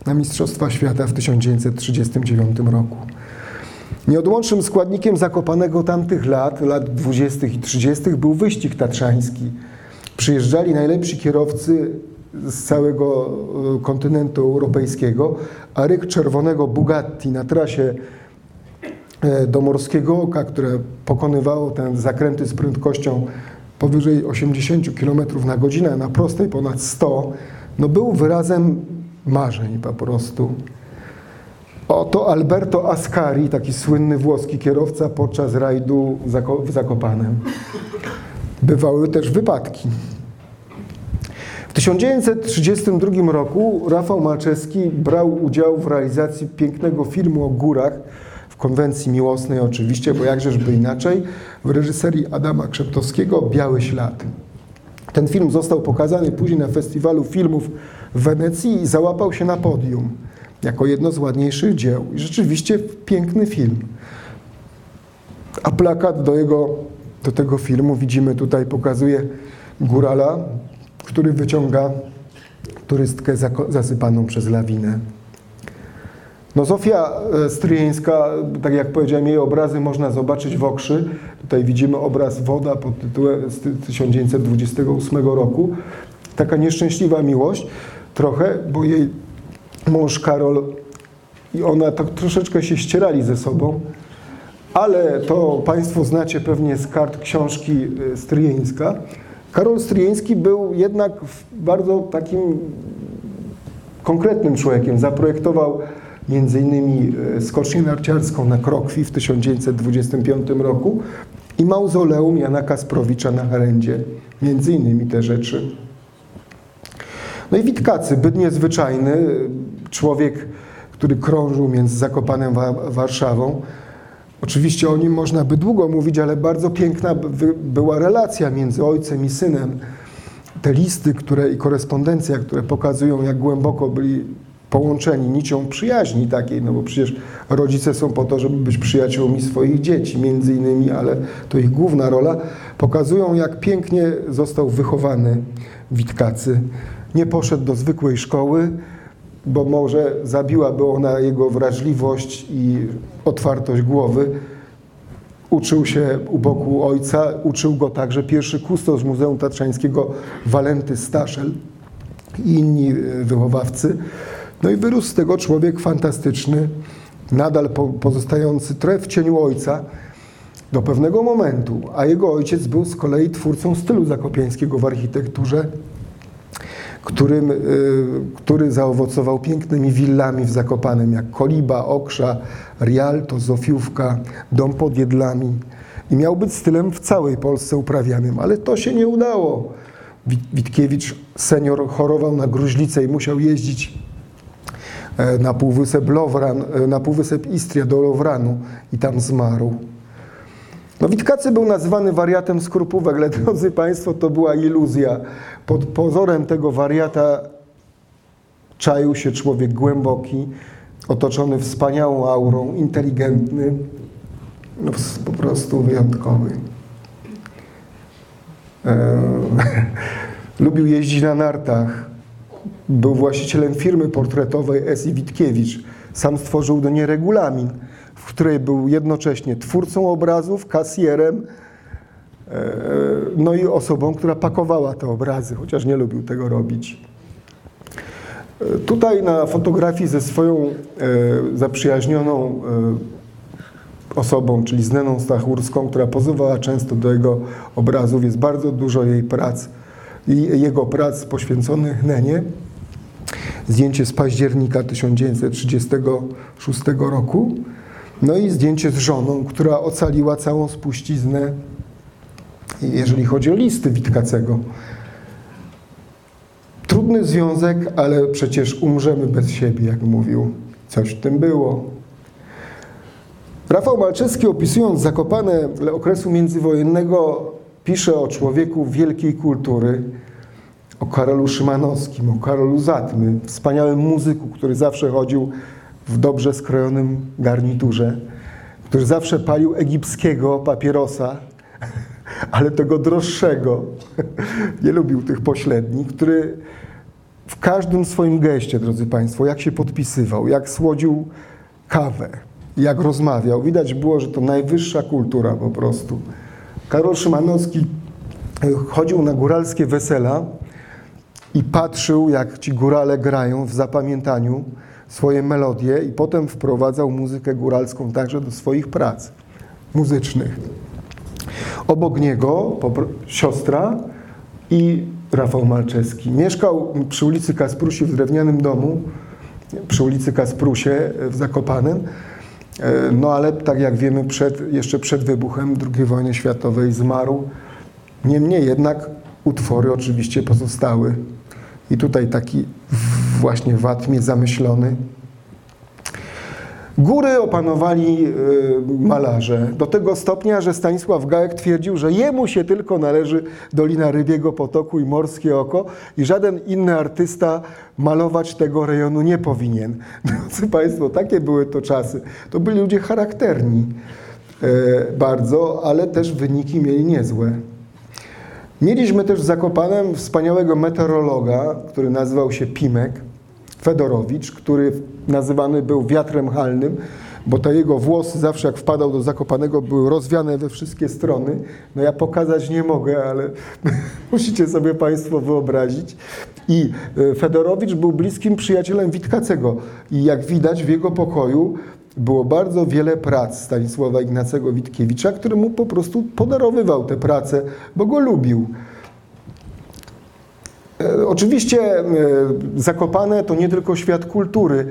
na Mistrzostwa Świata w 1939 roku. Nieodłącznym składnikiem Zakopanego tamtych lat, lat 20. i 30. był wyścig tatrzański. Przyjeżdżali najlepsi kierowcy z całego e, kontynentu europejskiego, a ryk czerwonego Bugatti na trasie e, do Morskiego Oka, które pokonywało te zakręty z prędkością powyżej 80 km na godzinę, na prostej ponad 100, no był wyrazem marzeń po prostu. Oto Alberto Ascari, taki słynny włoski kierowca podczas rajdu w Zakopanem. Bywały też wypadki. W 1932 roku Rafał Malczewski brał udział w realizacji pięknego filmu o górach, w konwencji miłosnej oczywiście, bo jakżeżby inaczej, w reżyserii Adama Krzeptowskiego Biały Ślad. Ten film został pokazany później na festiwalu filmów w Wenecji załapał się na podium jako jedno z ładniejszych dzieł. I rzeczywiście piękny film. A plakat do, jego, do tego filmu widzimy tutaj, pokazuje górala, który wyciąga turystkę zasypaną przez lawinę. No Zofia e, Stryjeńska, tak jak powiedziałem, jej obrazy można zobaczyć w Okrzy. Tutaj widzimy obraz Woda pod tytułem z 1928 roku. Taka nieszczęśliwa miłość trochę, bo jej mąż Karol i ona tak troszeczkę się ścierali ze sobą, ale to Państwo znacie pewnie z kart książki e, Stryjeńska. Karol Stryjeński był jednak bardzo takim konkretnym człowiekiem. Zaprojektował między innymi e, skocznię narciarską na Krokwi w 1925 roku i mauzoleum Jana Kasprowicza na Herendzie. Między innymi te rzeczy. No i Witkacy, byt niezwyczajny, człowiek, który krążył między Zakopanem a Warszawą. Oczywiście o nim można by długo mówić, ale bardzo piękna była relacja między ojcem i synem. Te listy które, i korespondencja, które pokazują, jak głęboko byli połączeni nicią przyjaźni takiej, no bo przecież rodzice są po to, żeby być przyjaciółmi swoich dzieci, między innymi, ale to ich główna rola, pokazują, jak pięknie został wychowany Witkacy. Nie poszedł do zwykłej szkoły, bo może zabiłaby ona jego wrażliwość i otwartość głowy. Uczył się u boku ojca, uczył go także pierwszy kustos Muzeum Tatrzańskiego Walenty Staszel i inni e, wychowawcy. No i wyrósł z tego człowiek fantastyczny, nadal pozostający trochę w cieniu ojca do pewnego momentu, a jego ojciec był z kolei twórcą stylu zakopiańskiego w architekturze, którym, y, który zaowocował pięknymi willami w Zakopanem, jak Koliba, Okrza, Rialto, Zofiówka, Dom pod Jedlami. I miał być stylem w całej Polsce uprawianym, ale to się nie udało. Witkiewicz senior chorował na gruźlicę i musiał jeździć e, na półwysep Lowran, e, na półwysep Istria do Lowranu i tam zmarł. No Witkacy był nazywany wariatem skrupówek, ale drodzy Państwo, to była iluzja. Pod pozorem tego wariata czaił się człowiek głęboki, otoczony wspaniałą aurą, inteligentny, no, po prostu wyjątkowy. E, lubił jeździć na nartach. Był właścicielem firmy portretowej S.I. Witkiewicz. Sam stworzył do niej regulamin w której był jednocześnie twórcą obrazów, kasjerem, e, no i osobą, która pakowała te obrazy, chociaż nie lubił tego robić. E, tutaj na fotografii ze swoją e, zaprzyjaźnioną osobą, czyli z Neną Stachórską, która pozowała często do jego obrazów, jest bardzo dużo jej prac i jego prac poświęconych Nenie. Zdjęcie z października 1936 roku. No i zdjęcie z żoną, która ocaliła całą spuściznę, jeżeli chodzi o listy Witkacego. Trudny związek, ale przecież umrzemy bez siebie, jak mówił. Coś w tym było. Rafał Malczewski opisując Zakopane okresu międzywojennego pisze o człowieku wielkiej kultury, o Karolu Szymanowskim, o Karolu Zatmy, wspaniałym muzyku, który zawsze chodził w dobrze skrojonym garniturze, który zawsze palił egipskiego papierosa, ale tego droższego. Nie lubił tych pośrednich, który w każdym swoim geście, drodzy Państwo, jak się podpisywał, jak słodził kawę, jak rozmawiał, widać było, że to najwyższa kultura po prostu. Karol Szymanowski chodził na góralskie wesela i patrzył, jak ci górale grają w zapamiętaniu swoje melodie i potem wprowadzał muzykę góralską także do swoich prac muzycznych. Obok niego siostra i Rafał Malczewski. Mieszkał przy ulicy Kasprusi w drewnianym domu, przy ulicy Kasprusie w Zakopanem. E, no ale tak jak wiemy, przed, jeszcze przed wybuchem II wojny światowej zmarł. Niemniej jednak utwory oczywiście pozostały. I tutaj taki właśnie watmie zamyślony Góry opanowali y, malarze do tego stopnia, że Stanisław Gajek twierdził, że jemu się tylko należy Dolina Rybiego Potoku i Morskie Oko i żaden inny artysta malować tego rejonu nie powinien. Drodzy Państwo, takie były to czasy. To byli ludzie charakterni e, bardzo, ale też wyniki mieli niezłe. Mieliśmy też w Zakopanem wspaniałego meteorologa, który nazywał się Pimek, Fedorowicz, który nazywany był wiatrem halnym, bo te jego włosy zawsze jak wpadał do Zakopanego były rozwiane we wszystkie strony. No ja pokazać nie mogę, ale musicie sobie Państwo wyobrazić. I e, Fedorowicz był bliskim przyjacielem Witkacego i jak widać w jego pokoju było bardzo wiele prac Stanisława Ignacego Witkiewicza, który mu po prostu podarowywał te prace, bo go lubił. E, oczywiście e, Zakopane to nie tylko świat kultury,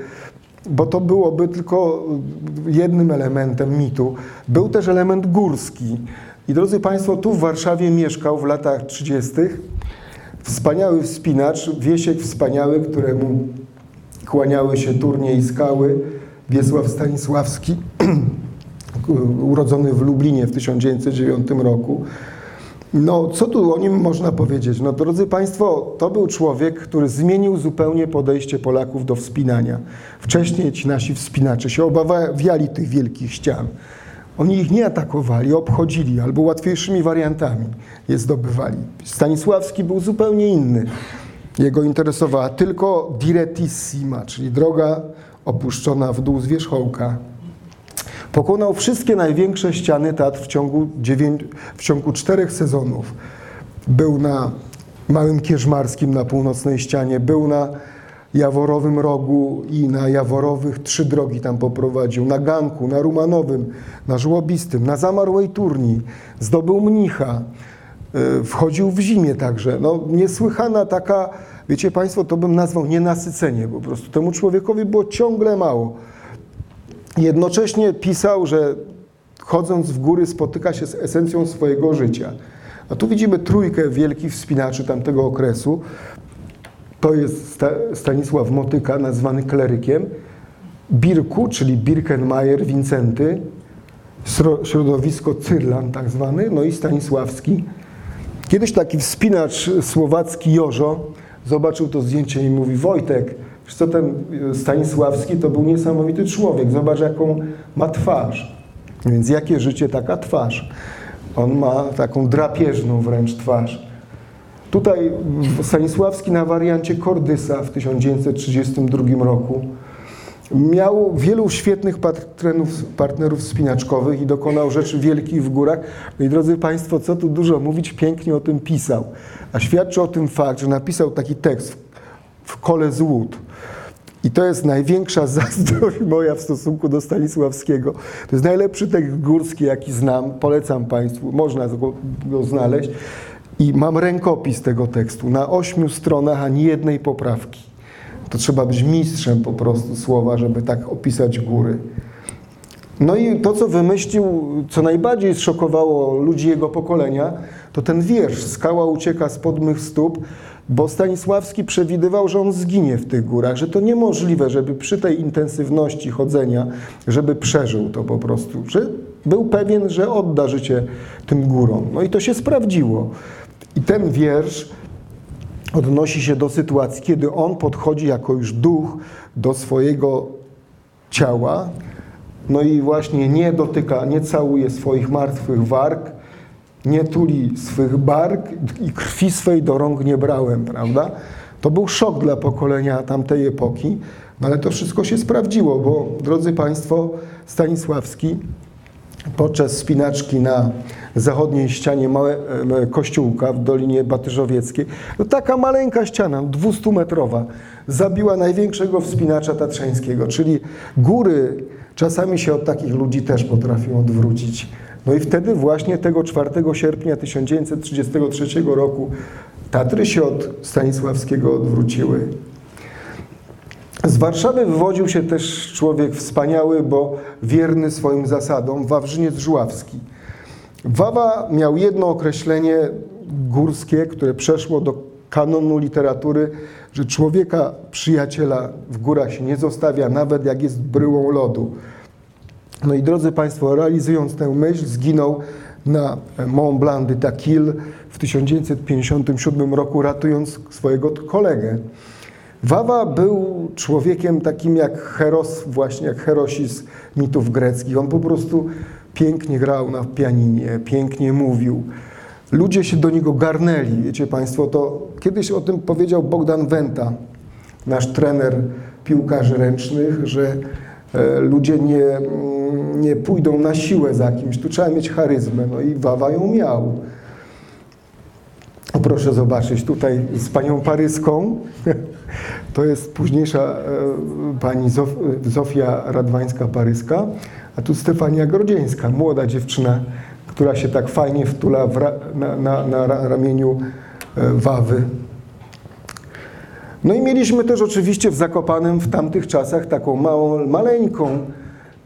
bo to byłoby tylko jednym elementem mitu. Był też element górski. I drodzy Państwo, tu w Warszawie mieszkał w latach 30. wspaniały wspinacz, Wiesiek wspaniały, któremu kłaniały się turnie i skały, Wiesław Stanisławski, urodzony w Lublinie w 1909 roku. No, co tu o nim można powiedzieć? No, drodzy Państwo, to był człowiek, który zmienił zupełnie podejście Polaków do wspinania. Wcześniej ci nasi wspinacze się obawiali tych wielkich ścian. Oni ich nie atakowali, obchodzili albo łatwiejszymi wariantami je zdobywali. Stanisławski był zupełnie inny. Jego interesowała tylko direttissima, czyli droga opuszczona w dół z wierzchołka. Pokonał wszystkie największe ściany Tatr w ciągu, dziewięć, w ciągu czterech sezonów. Był na Małym Kierzmarskim na północnej ścianie, był na Jaworowym Rogu i na Jaworowych trzy drogi tam poprowadził, na Ganku, na Rumanowym, na Żłobistym, na Zamarłej Turni, zdobył mnicha, y, wchodził w zimie także. No, niesłychana taka, wiecie Państwo, to bym nazwał nienasycenie po prostu. Temu człowiekowi było ciągle mało. Jednocześnie pisał, że chodząc w góry spotyka się z esencją swojego życia. A tu widzimy trójkę wielkich wspinaczy tamtego okresu. To jest Stanisław Motyka, nazwany klerykiem, Birku, czyli Birkenmeier, Wincenty, środowisko Cyrlan tak zwany, no i Stanisławski. Kiedyś taki wspinacz słowacki Jożo zobaczył to zdjęcie i mówi Wojtek, co ten Stanisławski to był niesamowity człowiek. Zobacz, jaką ma twarz. Więc jakie życie, taka twarz. On ma taką drapieżną wręcz twarz. Tutaj Stanisławski na wariancie Kordysa w 1932 roku miał wielu świetnych partnerów, partnerów spinaczkowych i dokonał rzeczy wielkich w górach. No i drodzy Państwo, co tu dużo mówić, pięknie o tym pisał. A świadczy o tym fakt, że napisał taki tekst w kole z łód. I to jest największa zazdrość moja w stosunku do Stanisławskiego. To jest najlepszy tekst górski, jaki znam. Polecam Państwu, można go, go znaleźć. I mam rękopis tego tekstu. Na ośmiu stronach ani jednej poprawki. To trzeba być mistrzem po prostu słowa, żeby tak opisać góry. No i to, co wymyślił, co najbardziej zszokowało ludzi jego pokolenia, to ten wiersz Skała ucieka spod mych stóp, bo Stanisławski przewidywał, że on zginie w tych górach, że to niemożliwe, żeby przy tej intensywności chodzenia, żeby przeżył to po prostu, że był pewien, że odda życie tym górom. No i to się sprawdziło. I ten wiersz odnosi się do sytuacji, kiedy on podchodzi jako już duch do swojego ciała, no i właśnie nie dotyka, nie całuje swoich martwych warg, nie tuli swych bark i krwi swej do rąk nie brałem, prawda? To był szok dla pokolenia tamtej epoki, no ale to wszystko się sprawdziło, bo drodzy Państwo, Stanisławski podczas spinaczki na zachodniej ścianie małe, kościółka w Dolinie Batyżowieckiej, no taka maleńka ściana, 200-metrowa, zabiła największego wspinacza tatrzańskiego, czyli góry czasami się od takich ludzi też potrafią odwrócić. No i wtedy właśnie tego 4 sierpnia 1933 roku Tatry się od Stanisławskiego odwróciły. Z Warszawy wywodził się też człowiek wspaniały, bo wierny swoim zasadom, Wawrzyniec Żuławski. Wawa miał jedno określenie górskie, które przeszło do kanonu literatury, że człowieka, przyjaciela w górach się nie zostawia, nawet jak jest bryłą lodu. No i drodzy Państwo, realizując tę myśl, zginął na Mont Blanc de Taquil w 1957 roku, ratując swojego kolegę. Wawa był człowiekiem takim jak Heros, właśnie jak Herosi z mitów greckich. On po prostu pięknie grał na pianinie, pięknie mówił. Ludzie się do niego garnęli, wiecie Państwo, to kiedyś o tym powiedział Bogdan Wenta, nasz trener piłkarzy ręcznych, że e, ludzie nie, mm, nie pójdą na siłę za kimś, tu trzeba mieć charyzmę, no i Wawa ją miał. Proszę zobaczyć tutaj z panią Paryską. To jest późniejsza e, pani Zof Zofia Radwańska-Paryska, a tu Stefania Grodzieńska, młoda dziewczyna, która się tak fajnie wtula na, na, na ramieniu e, Wawy. No i mieliśmy też oczywiście w Zakopanem w tamtych czasach taką małą, maleńką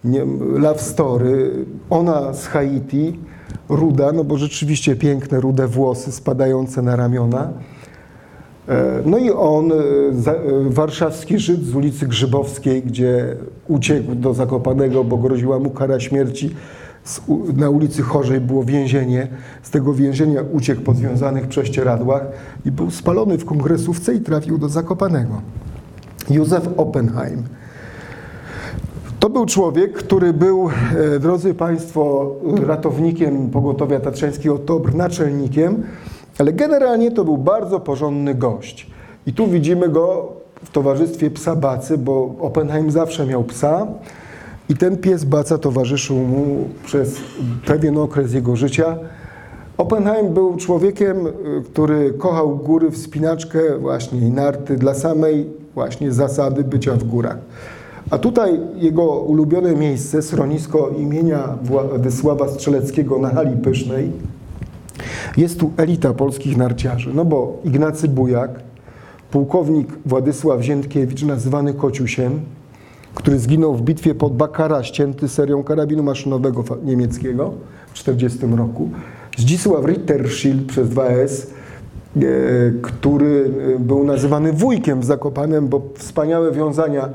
nie, love story. Ona z Haiti, ruda, no bo rzeczywiście piękne rude włosy spadające na ramiona. E, no i on, e, warszawski Żyd z ulicy Grzybowskiej, gdzie uciekł do Zakopanego, bo groziła mu kara śmierci. Na ulicy Chorzej było więzienie. Z tego więzienia uciekł po związanych prześcieradłach i był spalony w kongresówce i trafił do Zakopanego. Józef Oppenheim. To był człowiek, który był, e, drodzy Państwo, ratownikiem pogotowia tatrzańskiego TOBR, naczelnikiem, ale generalnie to był bardzo porządny gość. I tu widzimy go w towarzystwie psa Bacy, bo Oppenheim zawsze miał psa i ten pies Baca towarzyszył mu przez pewien okres jego życia. Oppenheim był człowiekiem, y, który kochał góry, wspinaczkę właśnie i narty dla samej właśnie zasady bycia w górach. A tutaj jego ulubione miejsce, schronisko imienia Władysława Strzeleckiego na Hali Pysznej, jest tu elita polskich narciarzy, no bo Ignacy Bujak, pułkownik Władysław Ziętkiewicz, nazywany Kociusiem, który zginął w bitwie pod Bakara, ścięty serią karabinu maszynowego niemieckiego w 1940 roku. Zdzisław Ritterschild przez 2S, e, który e, był nazywany wujkiem w Zakopanem, bo wspaniałe wiązania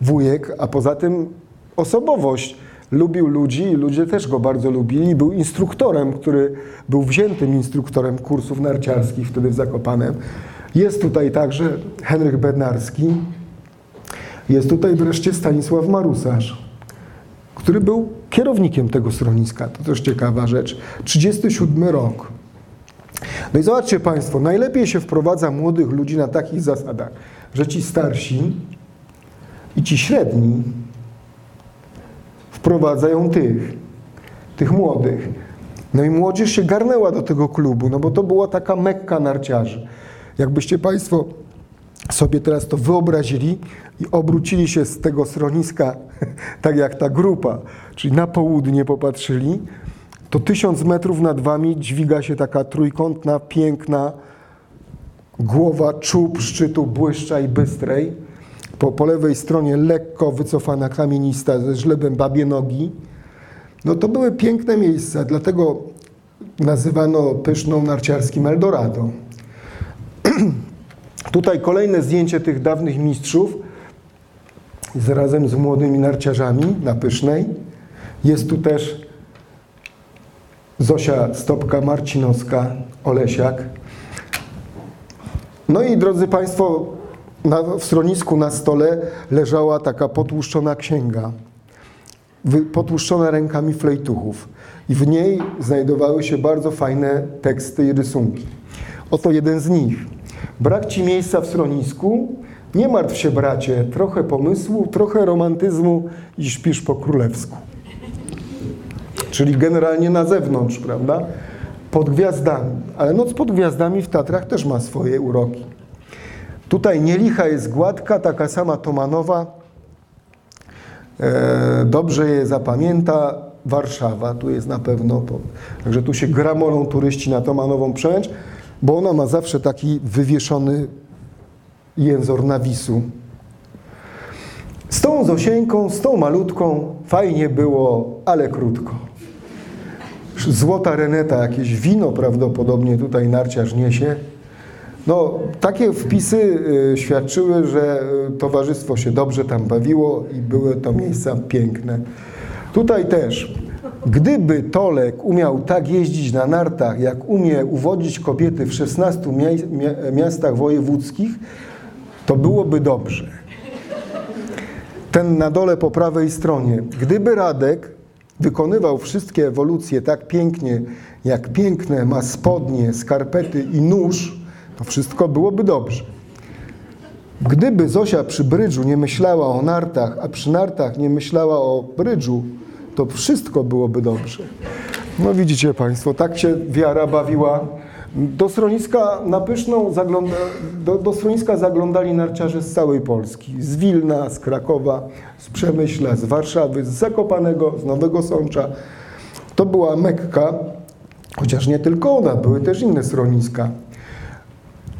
wujek, a poza tym osobowość lubił ludzi i ludzie też go bardzo lubili. Był instruktorem, który był wziętym instruktorem kursów narciarskich wtedy w Zakopanem. Jest tutaj także Henryk Bednarski. Jest tutaj wreszcie Stanisław Marusarz, który był kierownikiem tego schroniska. To też ciekawa rzecz. 37 rok. No i zobaczcie Państwo, najlepiej się wprowadza młodych ludzi na takich zasadach, że ci starsi i ci średni wprowadzają tych, tych młodych. No i młodzież się garnęła do tego klubu, no bo to była taka mekka narciarzy. Jakbyście Państwo sobie teraz to wyobrazili i obrócili się z tego schroniska, tak jak ta grupa, czyli na południe popatrzyli, to tysiąc metrów nad wami dźwiga się taka trójkątna, piękna głowa czub szczytu błyszcza i bystrej po, po lewej stronie lekko wycofana kamienista ze żlebem babie nogi. No to były piękne miejsca, dlatego nazywano pyszną narciarskim Eldorado. Tutaj kolejne zdjęcie tych dawnych mistrzów z, razem z młodymi narciarzami na Pysznej. Jest tu też Zosia Stopka Marcinowska, Olesiak. No i drodzy Państwo, na, w schronisku na stole leżała taka potłuszczona księga, potłuszczona rękami flejtuchów. I w niej znajdowały się bardzo fajne teksty i rysunki. Oto jeden z nich. Brak Ci miejsca w schronisku? Nie martw się, bracie, trochę pomysłu, trochę romantyzmu i śpisz po królewsku. Czyli generalnie na zewnątrz, prawda? Pod gwiazdami. Ale noc pod gwiazdami w Tatrach też ma swoje uroki. Tutaj nielicha jest gładka, taka sama Tomanowa. E, dobrze je zapamięta Warszawa. Tu jest na pewno. Także tu się gramolą turyści na Tomanową Przemęcz, bo ona ma zawsze taki wywieszony jęzor nawisu. Z tą Zosieńką, z tą malutką fajnie było, ale krótko. Złota reneta, jakieś wino prawdopodobnie tutaj narciarz niesie. No, takie wpisy y, świadczyły, że y, towarzystwo się dobrze tam bawiło i były to miejsca piękne. Tutaj też, gdyby Tolek umiał tak jeździć na nartach, jak umie uwodzić kobiety w 16 mia- mia- miastach wojewódzkich, to byłoby dobrze. Ten na dole po prawej stronie. Gdyby Radek wykonywał wszystkie ewolucje tak pięknie, jak piękne ma spodnie, skarpety i nóż, to wszystko byłoby dobrze. Gdyby Zosia przy brydżu nie myślała o nartach, a przy nartach nie myślała o brydżu, to wszystko byłoby dobrze. No widzicie Państwo, tak się wiara bawiła. Do schroniska na Pyszną zagląda, do, do schroniska zaglądali narciarze z całej Polski. Z Wilna, z Krakowa, z Przemyśla, z Warszawy, z Zakopanego, z Nowego Sącza. To była Mekka, chociaż nie tylko ona, były też inne schroniska.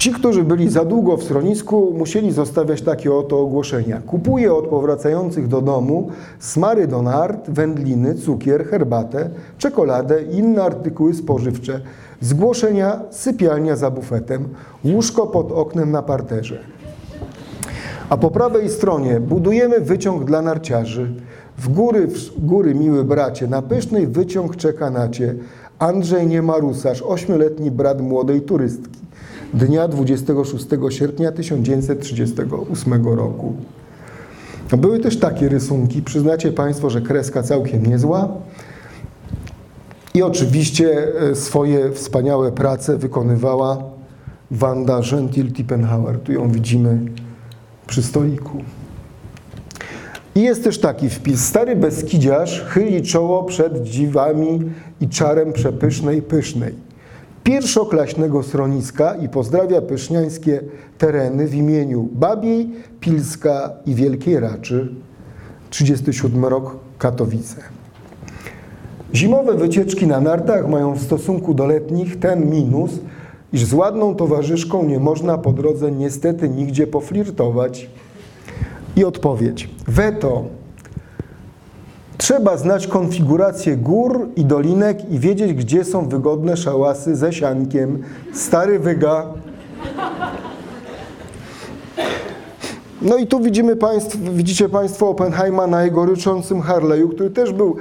Ci, którzy byli za długo w schronisku, musieli zostawiać takie oto ogłoszenia. Kupuję od powracających do domu smary do nart, wędliny, cukier, herbatę, czekoladę i inne artykuły spożywcze. Zgłoszenia sypialnia za bufetem, łóżko pod oknem na parterze. A po prawej stronie budujemy wyciąg dla narciarzy. W góry, w góry miły bracie, na pysznej wyciąg czeka na cię. Andrzej Niemarusarz, ośmioletni brat młodej turystki. Dnia 26 sierpnia 1938 roku. Były też takie rysunki. Przyznacie Państwo, że kreska całkiem niezła. I oczywiście e, swoje wspaniałe prace wykonywała Wanda Gentil-Tippenhauer. Tu ją widzimy przy stoliku. I jest też taki wpis. Stary Beskidziarz chyli czoło przed dziwami i czarem przepysznej pysznej. Pierwszoklaśnego schroniska i pozdrawia pyszniańskie tereny w imieniu Babiej, Pilska i Wielkiej Raczy. 37 rok Katowice. Zimowe wycieczki na nartach mają w stosunku do letnich ten minus, iż z ładną towarzyszką nie można po drodze niestety nigdzie poflirtować. I odpowiedź. Weto. Trzeba znać konfigurację gór i dolinek i wiedzieć, gdzie są wygodne szałasy ze siankiem. Stary wyga. No i tu widzimy państw, widzicie Państwo Oppenheima na jego ryczącym Harley'u, który też był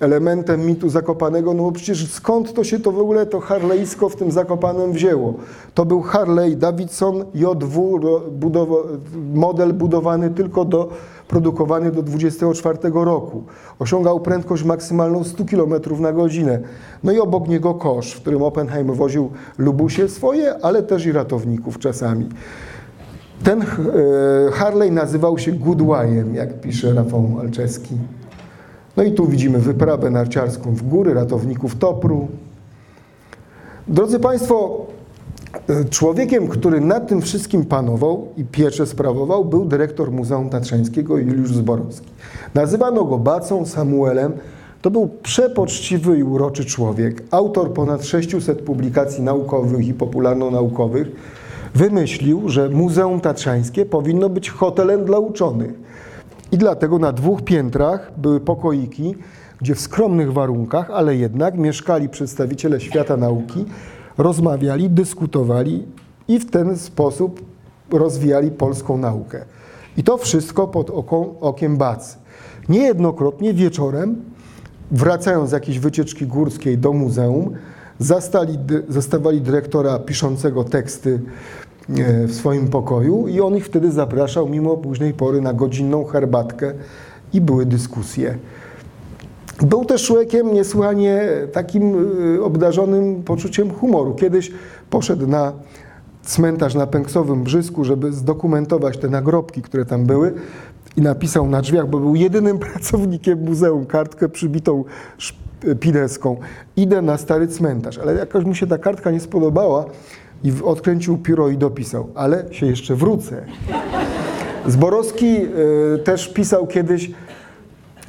elementem mitu Zakopanego, no bo przecież skąd to się to w ogóle to harleysko w tym Zakopanem wzięło? To był Harley Davidson JW, budowa- model budowany tylko do, produkowany do 24 roku. Osiągał prędkość maksymalną 100 km na godzinę. No i obok niego kosz, w którym Oppenheim woził lubusie swoje, ale też i ratowników czasami. Ten e, Harley nazywał się Goodwayem, jak pisze Rafał Alczeski. No i tu widzimy wyprawę narciarską w góry, ratowników Topru. Drodzy Państwo, człowiekiem, który nad tym wszystkim panował i pieczę sprawował, był dyrektor Muzeum Tatrzańskiego Juliusz Zborowski. Nazywano go Bacą, Samuelem. To był przepoczciwy i uroczy człowiek, autor ponad 600 publikacji naukowych i popularno-naukowych. Wymyślił, że Muzeum Tatrzańskie powinno być hotelem dla uczonych. I dlatego na dwóch piętrach były pokoiki, gdzie w skromnych warunkach, ale jednak mieszkali przedstawiciele świata nauki, rozmawiali, dyskutowali i w ten sposób rozwijali polską naukę. I to wszystko pod okiem Bacy. Niejednokrotnie wieczorem, wracając z jakiejś wycieczki górskiej do muzeum, zastali, zastawali dyrektora piszącego teksty e, w swoim pokoju i on ich wtedy zapraszał mimo późnej pory na godzinną herbatkę i były dyskusje. Był też człowiekiem niesłychanie takim y, obdarzonym poczuciem humoru. Kiedyś poszedł na cmentarz na Pęksowym Brzysku, żeby zdokumentować te nagrobki, które tam były i napisał na drzwiach, bo był jedynym pracownikiem muzeum, kartkę przybitą pineską. Idę na stary cmentarz, ale jakoś mu się ta kartka nie spodobała i odkręcił pióro i dopisał, ale się jeszcze wrócę. Zborowski y, też pisał kiedyś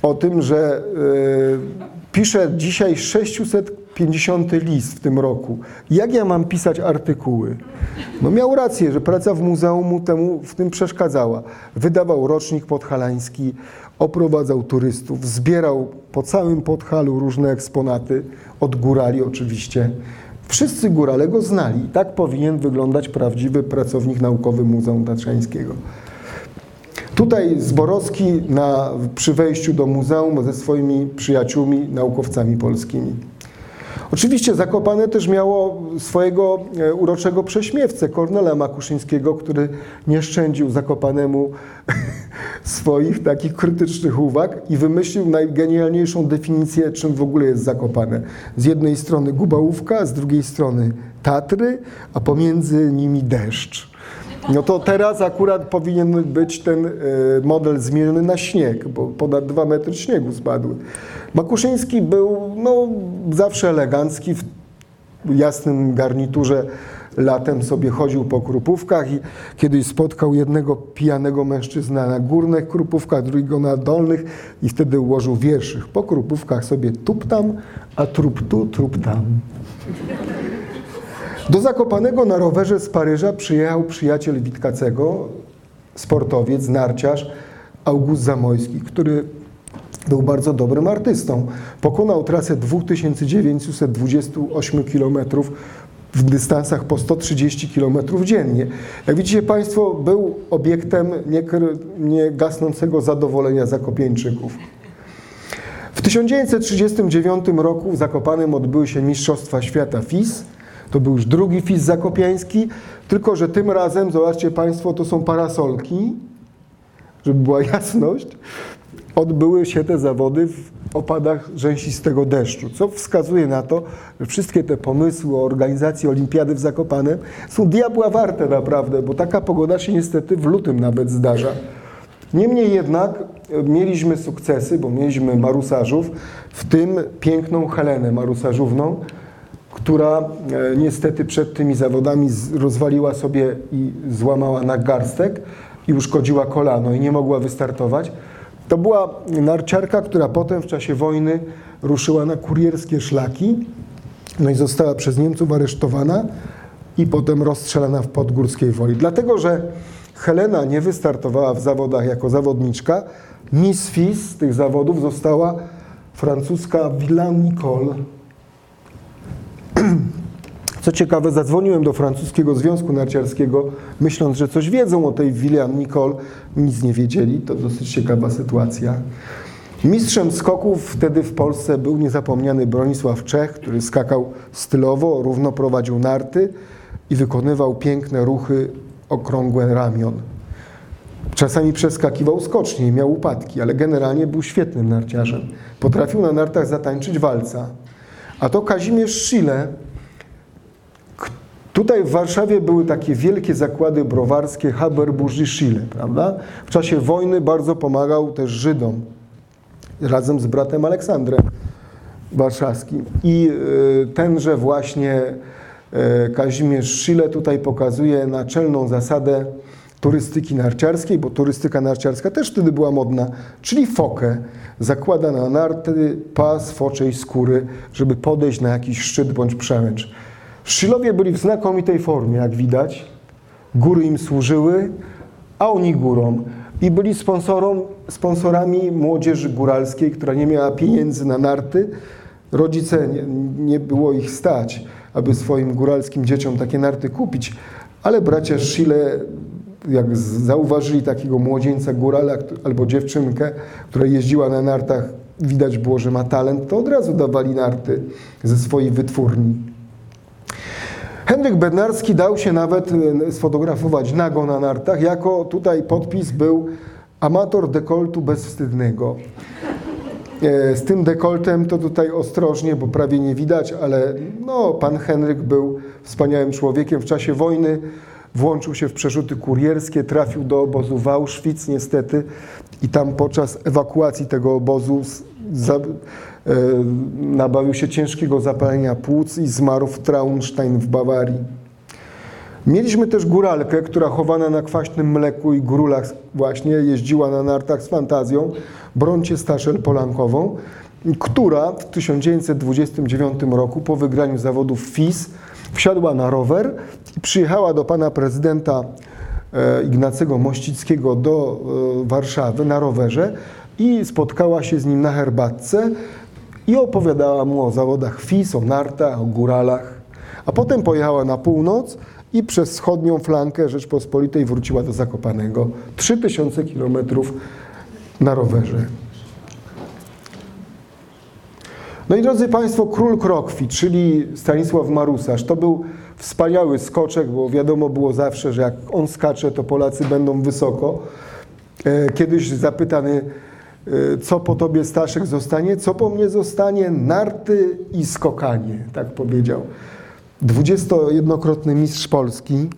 o tym, że y, piszę dzisiaj 650 list w tym roku. Jak ja mam pisać artykuły? No miał rację, że praca w muzeum mu temu w tym przeszkadzała. Wydawał rocznik podhalański, oprowadzał turystów, zbierał po całym Podhalu różne eksponaty, od górali oczywiście. Wszyscy górale go znali. Tak powinien wyglądać prawdziwy pracownik naukowy Muzeum Tatrzańskiego. Tutaj Zborowski na, przy wejściu do muzeum ze swoimi przyjaciółmi, naukowcami polskimi. Oczywiście Zakopane też miało swojego e, uroczego prześmiewcę, Kornela Makuszyńskiego, który nie szczędził Zakopanemu swoich takich krytycznych uwag i wymyślił najgenialniejszą definicję, czym w ogóle jest Zakopane. Z jednej strony Gubałówka, z drugiej strony Tatry, a pomiędzy nimi deszcz. No to teraz akurat powinien być ten e, model zmieniony na śnieg, bo ponad dwa metry śniegu spadły. Makuszyński był no, zawsze elegancki, w jasnym garniturze latem sobie chodził po krupówkach i kiedyś spotkał jednego pijanego mężczyzna na górnych krupówkach, drugiego na dolnych i wtedy ułożył wierszyk. Po krupówkach sobie tup tam, a trup tu, trup tam. Do Zakopanego na rowerze z Paryża przyjechał przyjaciel Witkacego, sportowiec, narciarz August Zamojski, który był bardzo dobrym artystą. Pokonał trasę 2928 km w dystansach po 130 km dziennie. Jak widzicie Państwo, był obiektem niegasnącego zadowolenia zakopieńczyków. W 1939 roku w Zakopanem odbyły się Mistrzostwa Świata FIS. To był już drugi FIS zakopiański, tylko że tym razem, zobaczcie Państwo, to są parasolki, żeby była jasność, odbyły się te zawody w opadach rzęsistego deszczu, co wskazuje na to, że wszystkie te pomysły o organizacji olimpiady w Zakopanem są diabła warte naprawdę, bo taka pogoda się niestety w lutym nawet zdarza. Niemniej jednak e, mieliśmy sukcesy, bo mieliśmy marusarzów, w tym piękną Helenę marusarzówną, która e, niestety przed tymi zawodami rozwaliła sobie i złamała nagarstek i uszkodziła kolano i nie mogła wystartować. To była narciarka, która potem w czasie wojny ruszyła na kurierskie szlaki, no i została przez Niemców aresztowana i potem rozstrzelana w Podgórskiej Woli. Dlatego, że Helena nie wystartowała w zawodach jako zawodniczka, Miss Fis tych zawodów została francuska Villan Nicole. Co ciekawe, zadzwoniłem do francuskiego Związku Narciarskiego, myśląc, że coś wiedzą o tej William Nicole. Nic nie wiedzieli, to dosyć ciekawa sytuacja. Mistrzem skoków wtedy w Polsce był niezapomniany Bronisław Czech, który skakał stylowo, równo prowadził narty i wykonywał piękne ruchy okrągłe ramion. Czasami przeskakiwał skocznie i miał upadki, ale generalnie był świetnym narciarzem. Potrafił na nartach zatańczyć walca. A to Kazimierz Szile, Tutaj w Warszawie były takie wielkie zakłady browarskie Haber-Bourgie Chile, prawda? W czasie wojny bardzo pomagał też Żydom, razem z bratem Aleksandrem Warszawskim. I e, tenże właśnie e, Kazimierz Szyle tutaj pokazuje naczelną zasadę turystyki narciarskiej, bo turystyka narciarska też wtedy była modna, czyli fokę. Zakłada na narty pas foczej skóry, żeby podejść na jakiś szczyt bądź przełęcz. Szylowie byli w znakomitej formie, jak widać. Góry im służyły, a oni górą. I byli sponsorą, sponsorami młodzieży góralskiej, która nie miała pieniędzy na narty. Rodzice nie, nie było ich stać, aby swoim góralskim dzieciom takie narty kupić. Ale bracia Szile, jak zauważyli takiego młodzieńca górala albo dziewczynkę, która jeździła na nartach, widać było, że ma talent, to od razu dawali narty ze swojej wytwórni. Henryk Bednarski dał się nawet e, sfotografować nago na nartach, jako tutaj podpis był amator dekoltu bezwstydnego. E, Z tym dekoltem to tutaj ostrożnie, bo prawie nie widać, ale no, pan Henryk był wspaniałym człowiekiem. W czasie wojny włączył się w przerzuty kurierskie, trafił do obozu w Auschwitz niestety i tam podczas ewakuacji tego obozu za, e, nabawił się ciężkiego zapalenia płuc i zmarł w Traunstein w Bawarii. Mieliśmy też góralkę, która chowana na kwaśnym mleku i grulach właśnie jeździła na nartach z fantazją, Broncie Staszel Polankową, która w 1929 roku po wygraniu zawodów FIS wsiadła na rower i przyjechała do pana prezydenta e, Ignacego Mościckiego do e, Warszawy na rowerze i spotkała się z nim na herbatce i opowiadała mu o zawodach FIS, o nartach, o góralach. A potem pojechała na północ i przez wschodnią flankę Rzeczpospolitej wróciła do Zakopanego. 3000 kilometrów na rowerze. No i drodzy Państwo, król Krokwi, czyli Stanisław Marusarz, to był wspaniały skoczek, bo wiadomo było zawsze, że jak on skacze, to Polacy będą wysoko. E, Kiedyś zapytany, e, co po tobie Staszek zostanie, co po mnie zostanie, narty i skokanie, tak powiedział. 21-krotny mistrz Polski,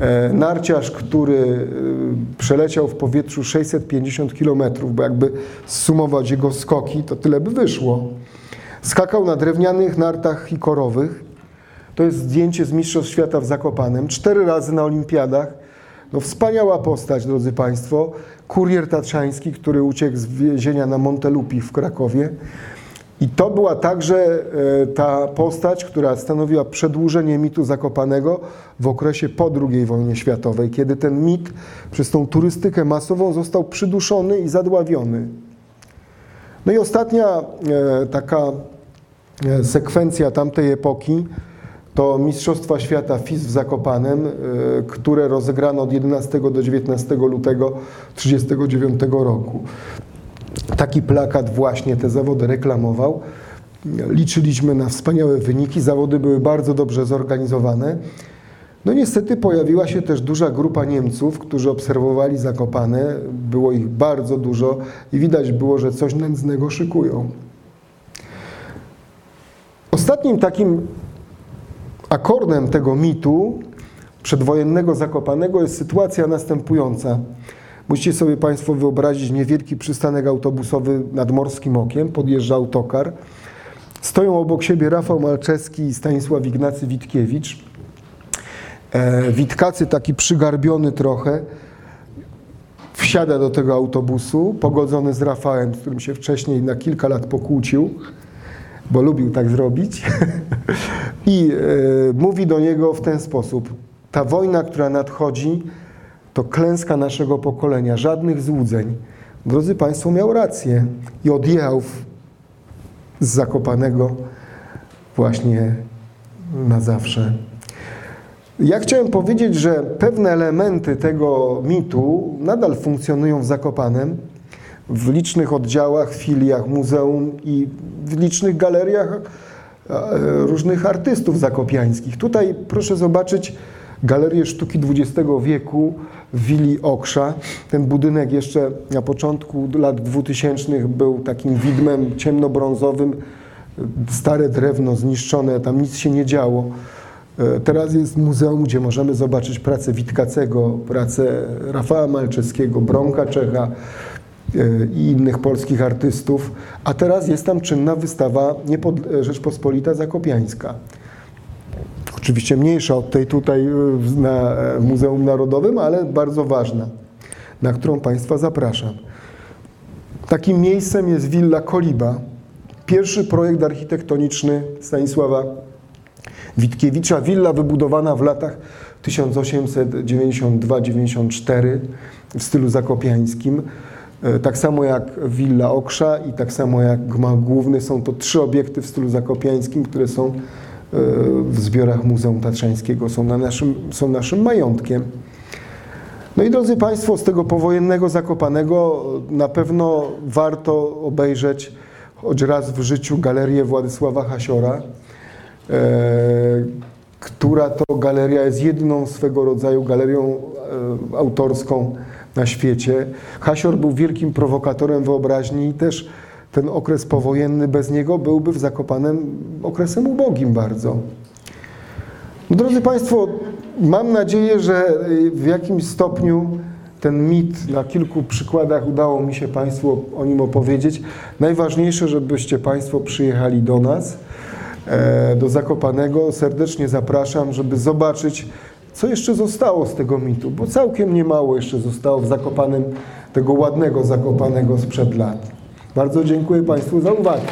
e, narciarz, który przeleciał w powietrzu 650 km, bo jakby zsumować jego skoki, to tyle by wyszło. Skakał na drewnianych nartach hikorowych. To jest zdjęcie z Mistrzostw Świata w Zakopanem. Cztery razy na olimpiadach. No wspaniała postać, drodzy Państwo. Kurier tatrzański, który uciekł z więzienia na Montelupi w Krakowie. I to była także e, ta postać, która stanowiła przedłużenie mitu Zakopanego w okresie po II wojnie światowej, kiedy ten mit przez tą turystykę masową został przyduszony i zadławiony. No i ostatnia e, taka e, sekwencja tamtej epoki to Mistrzostwa Świata FIS w Zakopanem, e, które rozegrano od 11 do 19 lutego 1939 roku. Taki plakat właśnie te zawody reklamował. Liczyliśmy na wspaniałe wyniki, zawody były bardzo dobrze zorganizowane. No niestety pojawiła się też duża grupa Niemców, którzy obserwowali Zakopane. Było ich bardzo dużo i widać było, że coś nędznego szykują. Ostatnim takim akordem tego mitu przedwojennego Zakopanego jest sytuacja następująca. Musicie sobie Państwo wyobrazić niewielki przystanek autobusowy nad Morskim Okiem, podjeżdża autokar. Stoją obok siebie Rafał Malczewski i Stanisław Ignacy Witkiewicz. E, Witkacy taki przygarbiony trochę wsiada do tego autobusu, pogodzony z Rafałem, z którym się wcześniej na kilka lat pokłócił, bo lubił tak zrobić. I e, mówi do niego w ten sposób: Ta wojna, która nadchodzi, to klęska naszego pokolenia, żadnych złudzeń. Drodzy Państwo, miał rację i odjechał z Zakopanego właśnie na zawsze. Ja chciałem powiedzieć, że pewne elementy tego mitu nadal funkcjonują w Zakopanem, w licznych oddziałach, filiach muzeum i w licznych galeriach e, różnych artystów zakopiańskich. Tutaj proszę zobaczyć Galerię Sztuki XX wieku w Willi Oksza. Ten budynek jeszcze na początku lat 2000 był takim widmem ciemnobrązowym, stare drewno zniszczone, tam nic się nie działo. E, Teraz jest muzeum, gdzie możemy zobaczyć pracę Witkacego, pracę Rafała Malczewskiego, Bronka Czecha e, i innych polskich artystów, a teraz jest tam czynna wystawa Rzeczpospolita Zakopiańska. Oczywiście mniejsza od tej tutaj e, na Muzeum Narodowym, ale bardzo ważna, na którą Państwa zapraszam. Takim miejscem jest Willa Koliba, pierwszy projekt architektoniczny Stanisława Witkiewicza. Willa wybudowana w latach 1892-94 w stylu zakopiańskim. E, Tak samo jak Willa Oksza i tak samo jak Gmach Główny. Są to trzy obiekty w stylu zakopiańskim, które są e, w zbiorach Muzeum Tatrzańskiego, są, na naszym, są naszym majątkiem. No i drodzy Państwo, z tego powojennego Zakopanego na pewno warto obejrzeć choć raz w życiu galerię Władysława Hasiora. E, która to galeria jest jedną swego rodzaju galerią e, autorską na świecie. Hasior był wielkim prowokatorem wyobraźni i też ten okres powojenny bez niego byłby w Zakopanem okresem ubogim bardzo. No, drodzy Państwo, mam nadzieję, że y, w jakimś stopniu ten mit na kilku przykładach udało mi się Państwu o nim opowiedzieć. Najważniejsze, żebyście Państwo przyjechali do nas, e, do Zakopanego. Serdecznie zapraszam, żeby zobaczyć, co jeszcze zostało z tego mitu, bo całkiem niemało jeszcze zostało w Zakopanem, tego ładnego Zakopanego sprzed lat. Bardzo dziękuję Państwu za uwagę.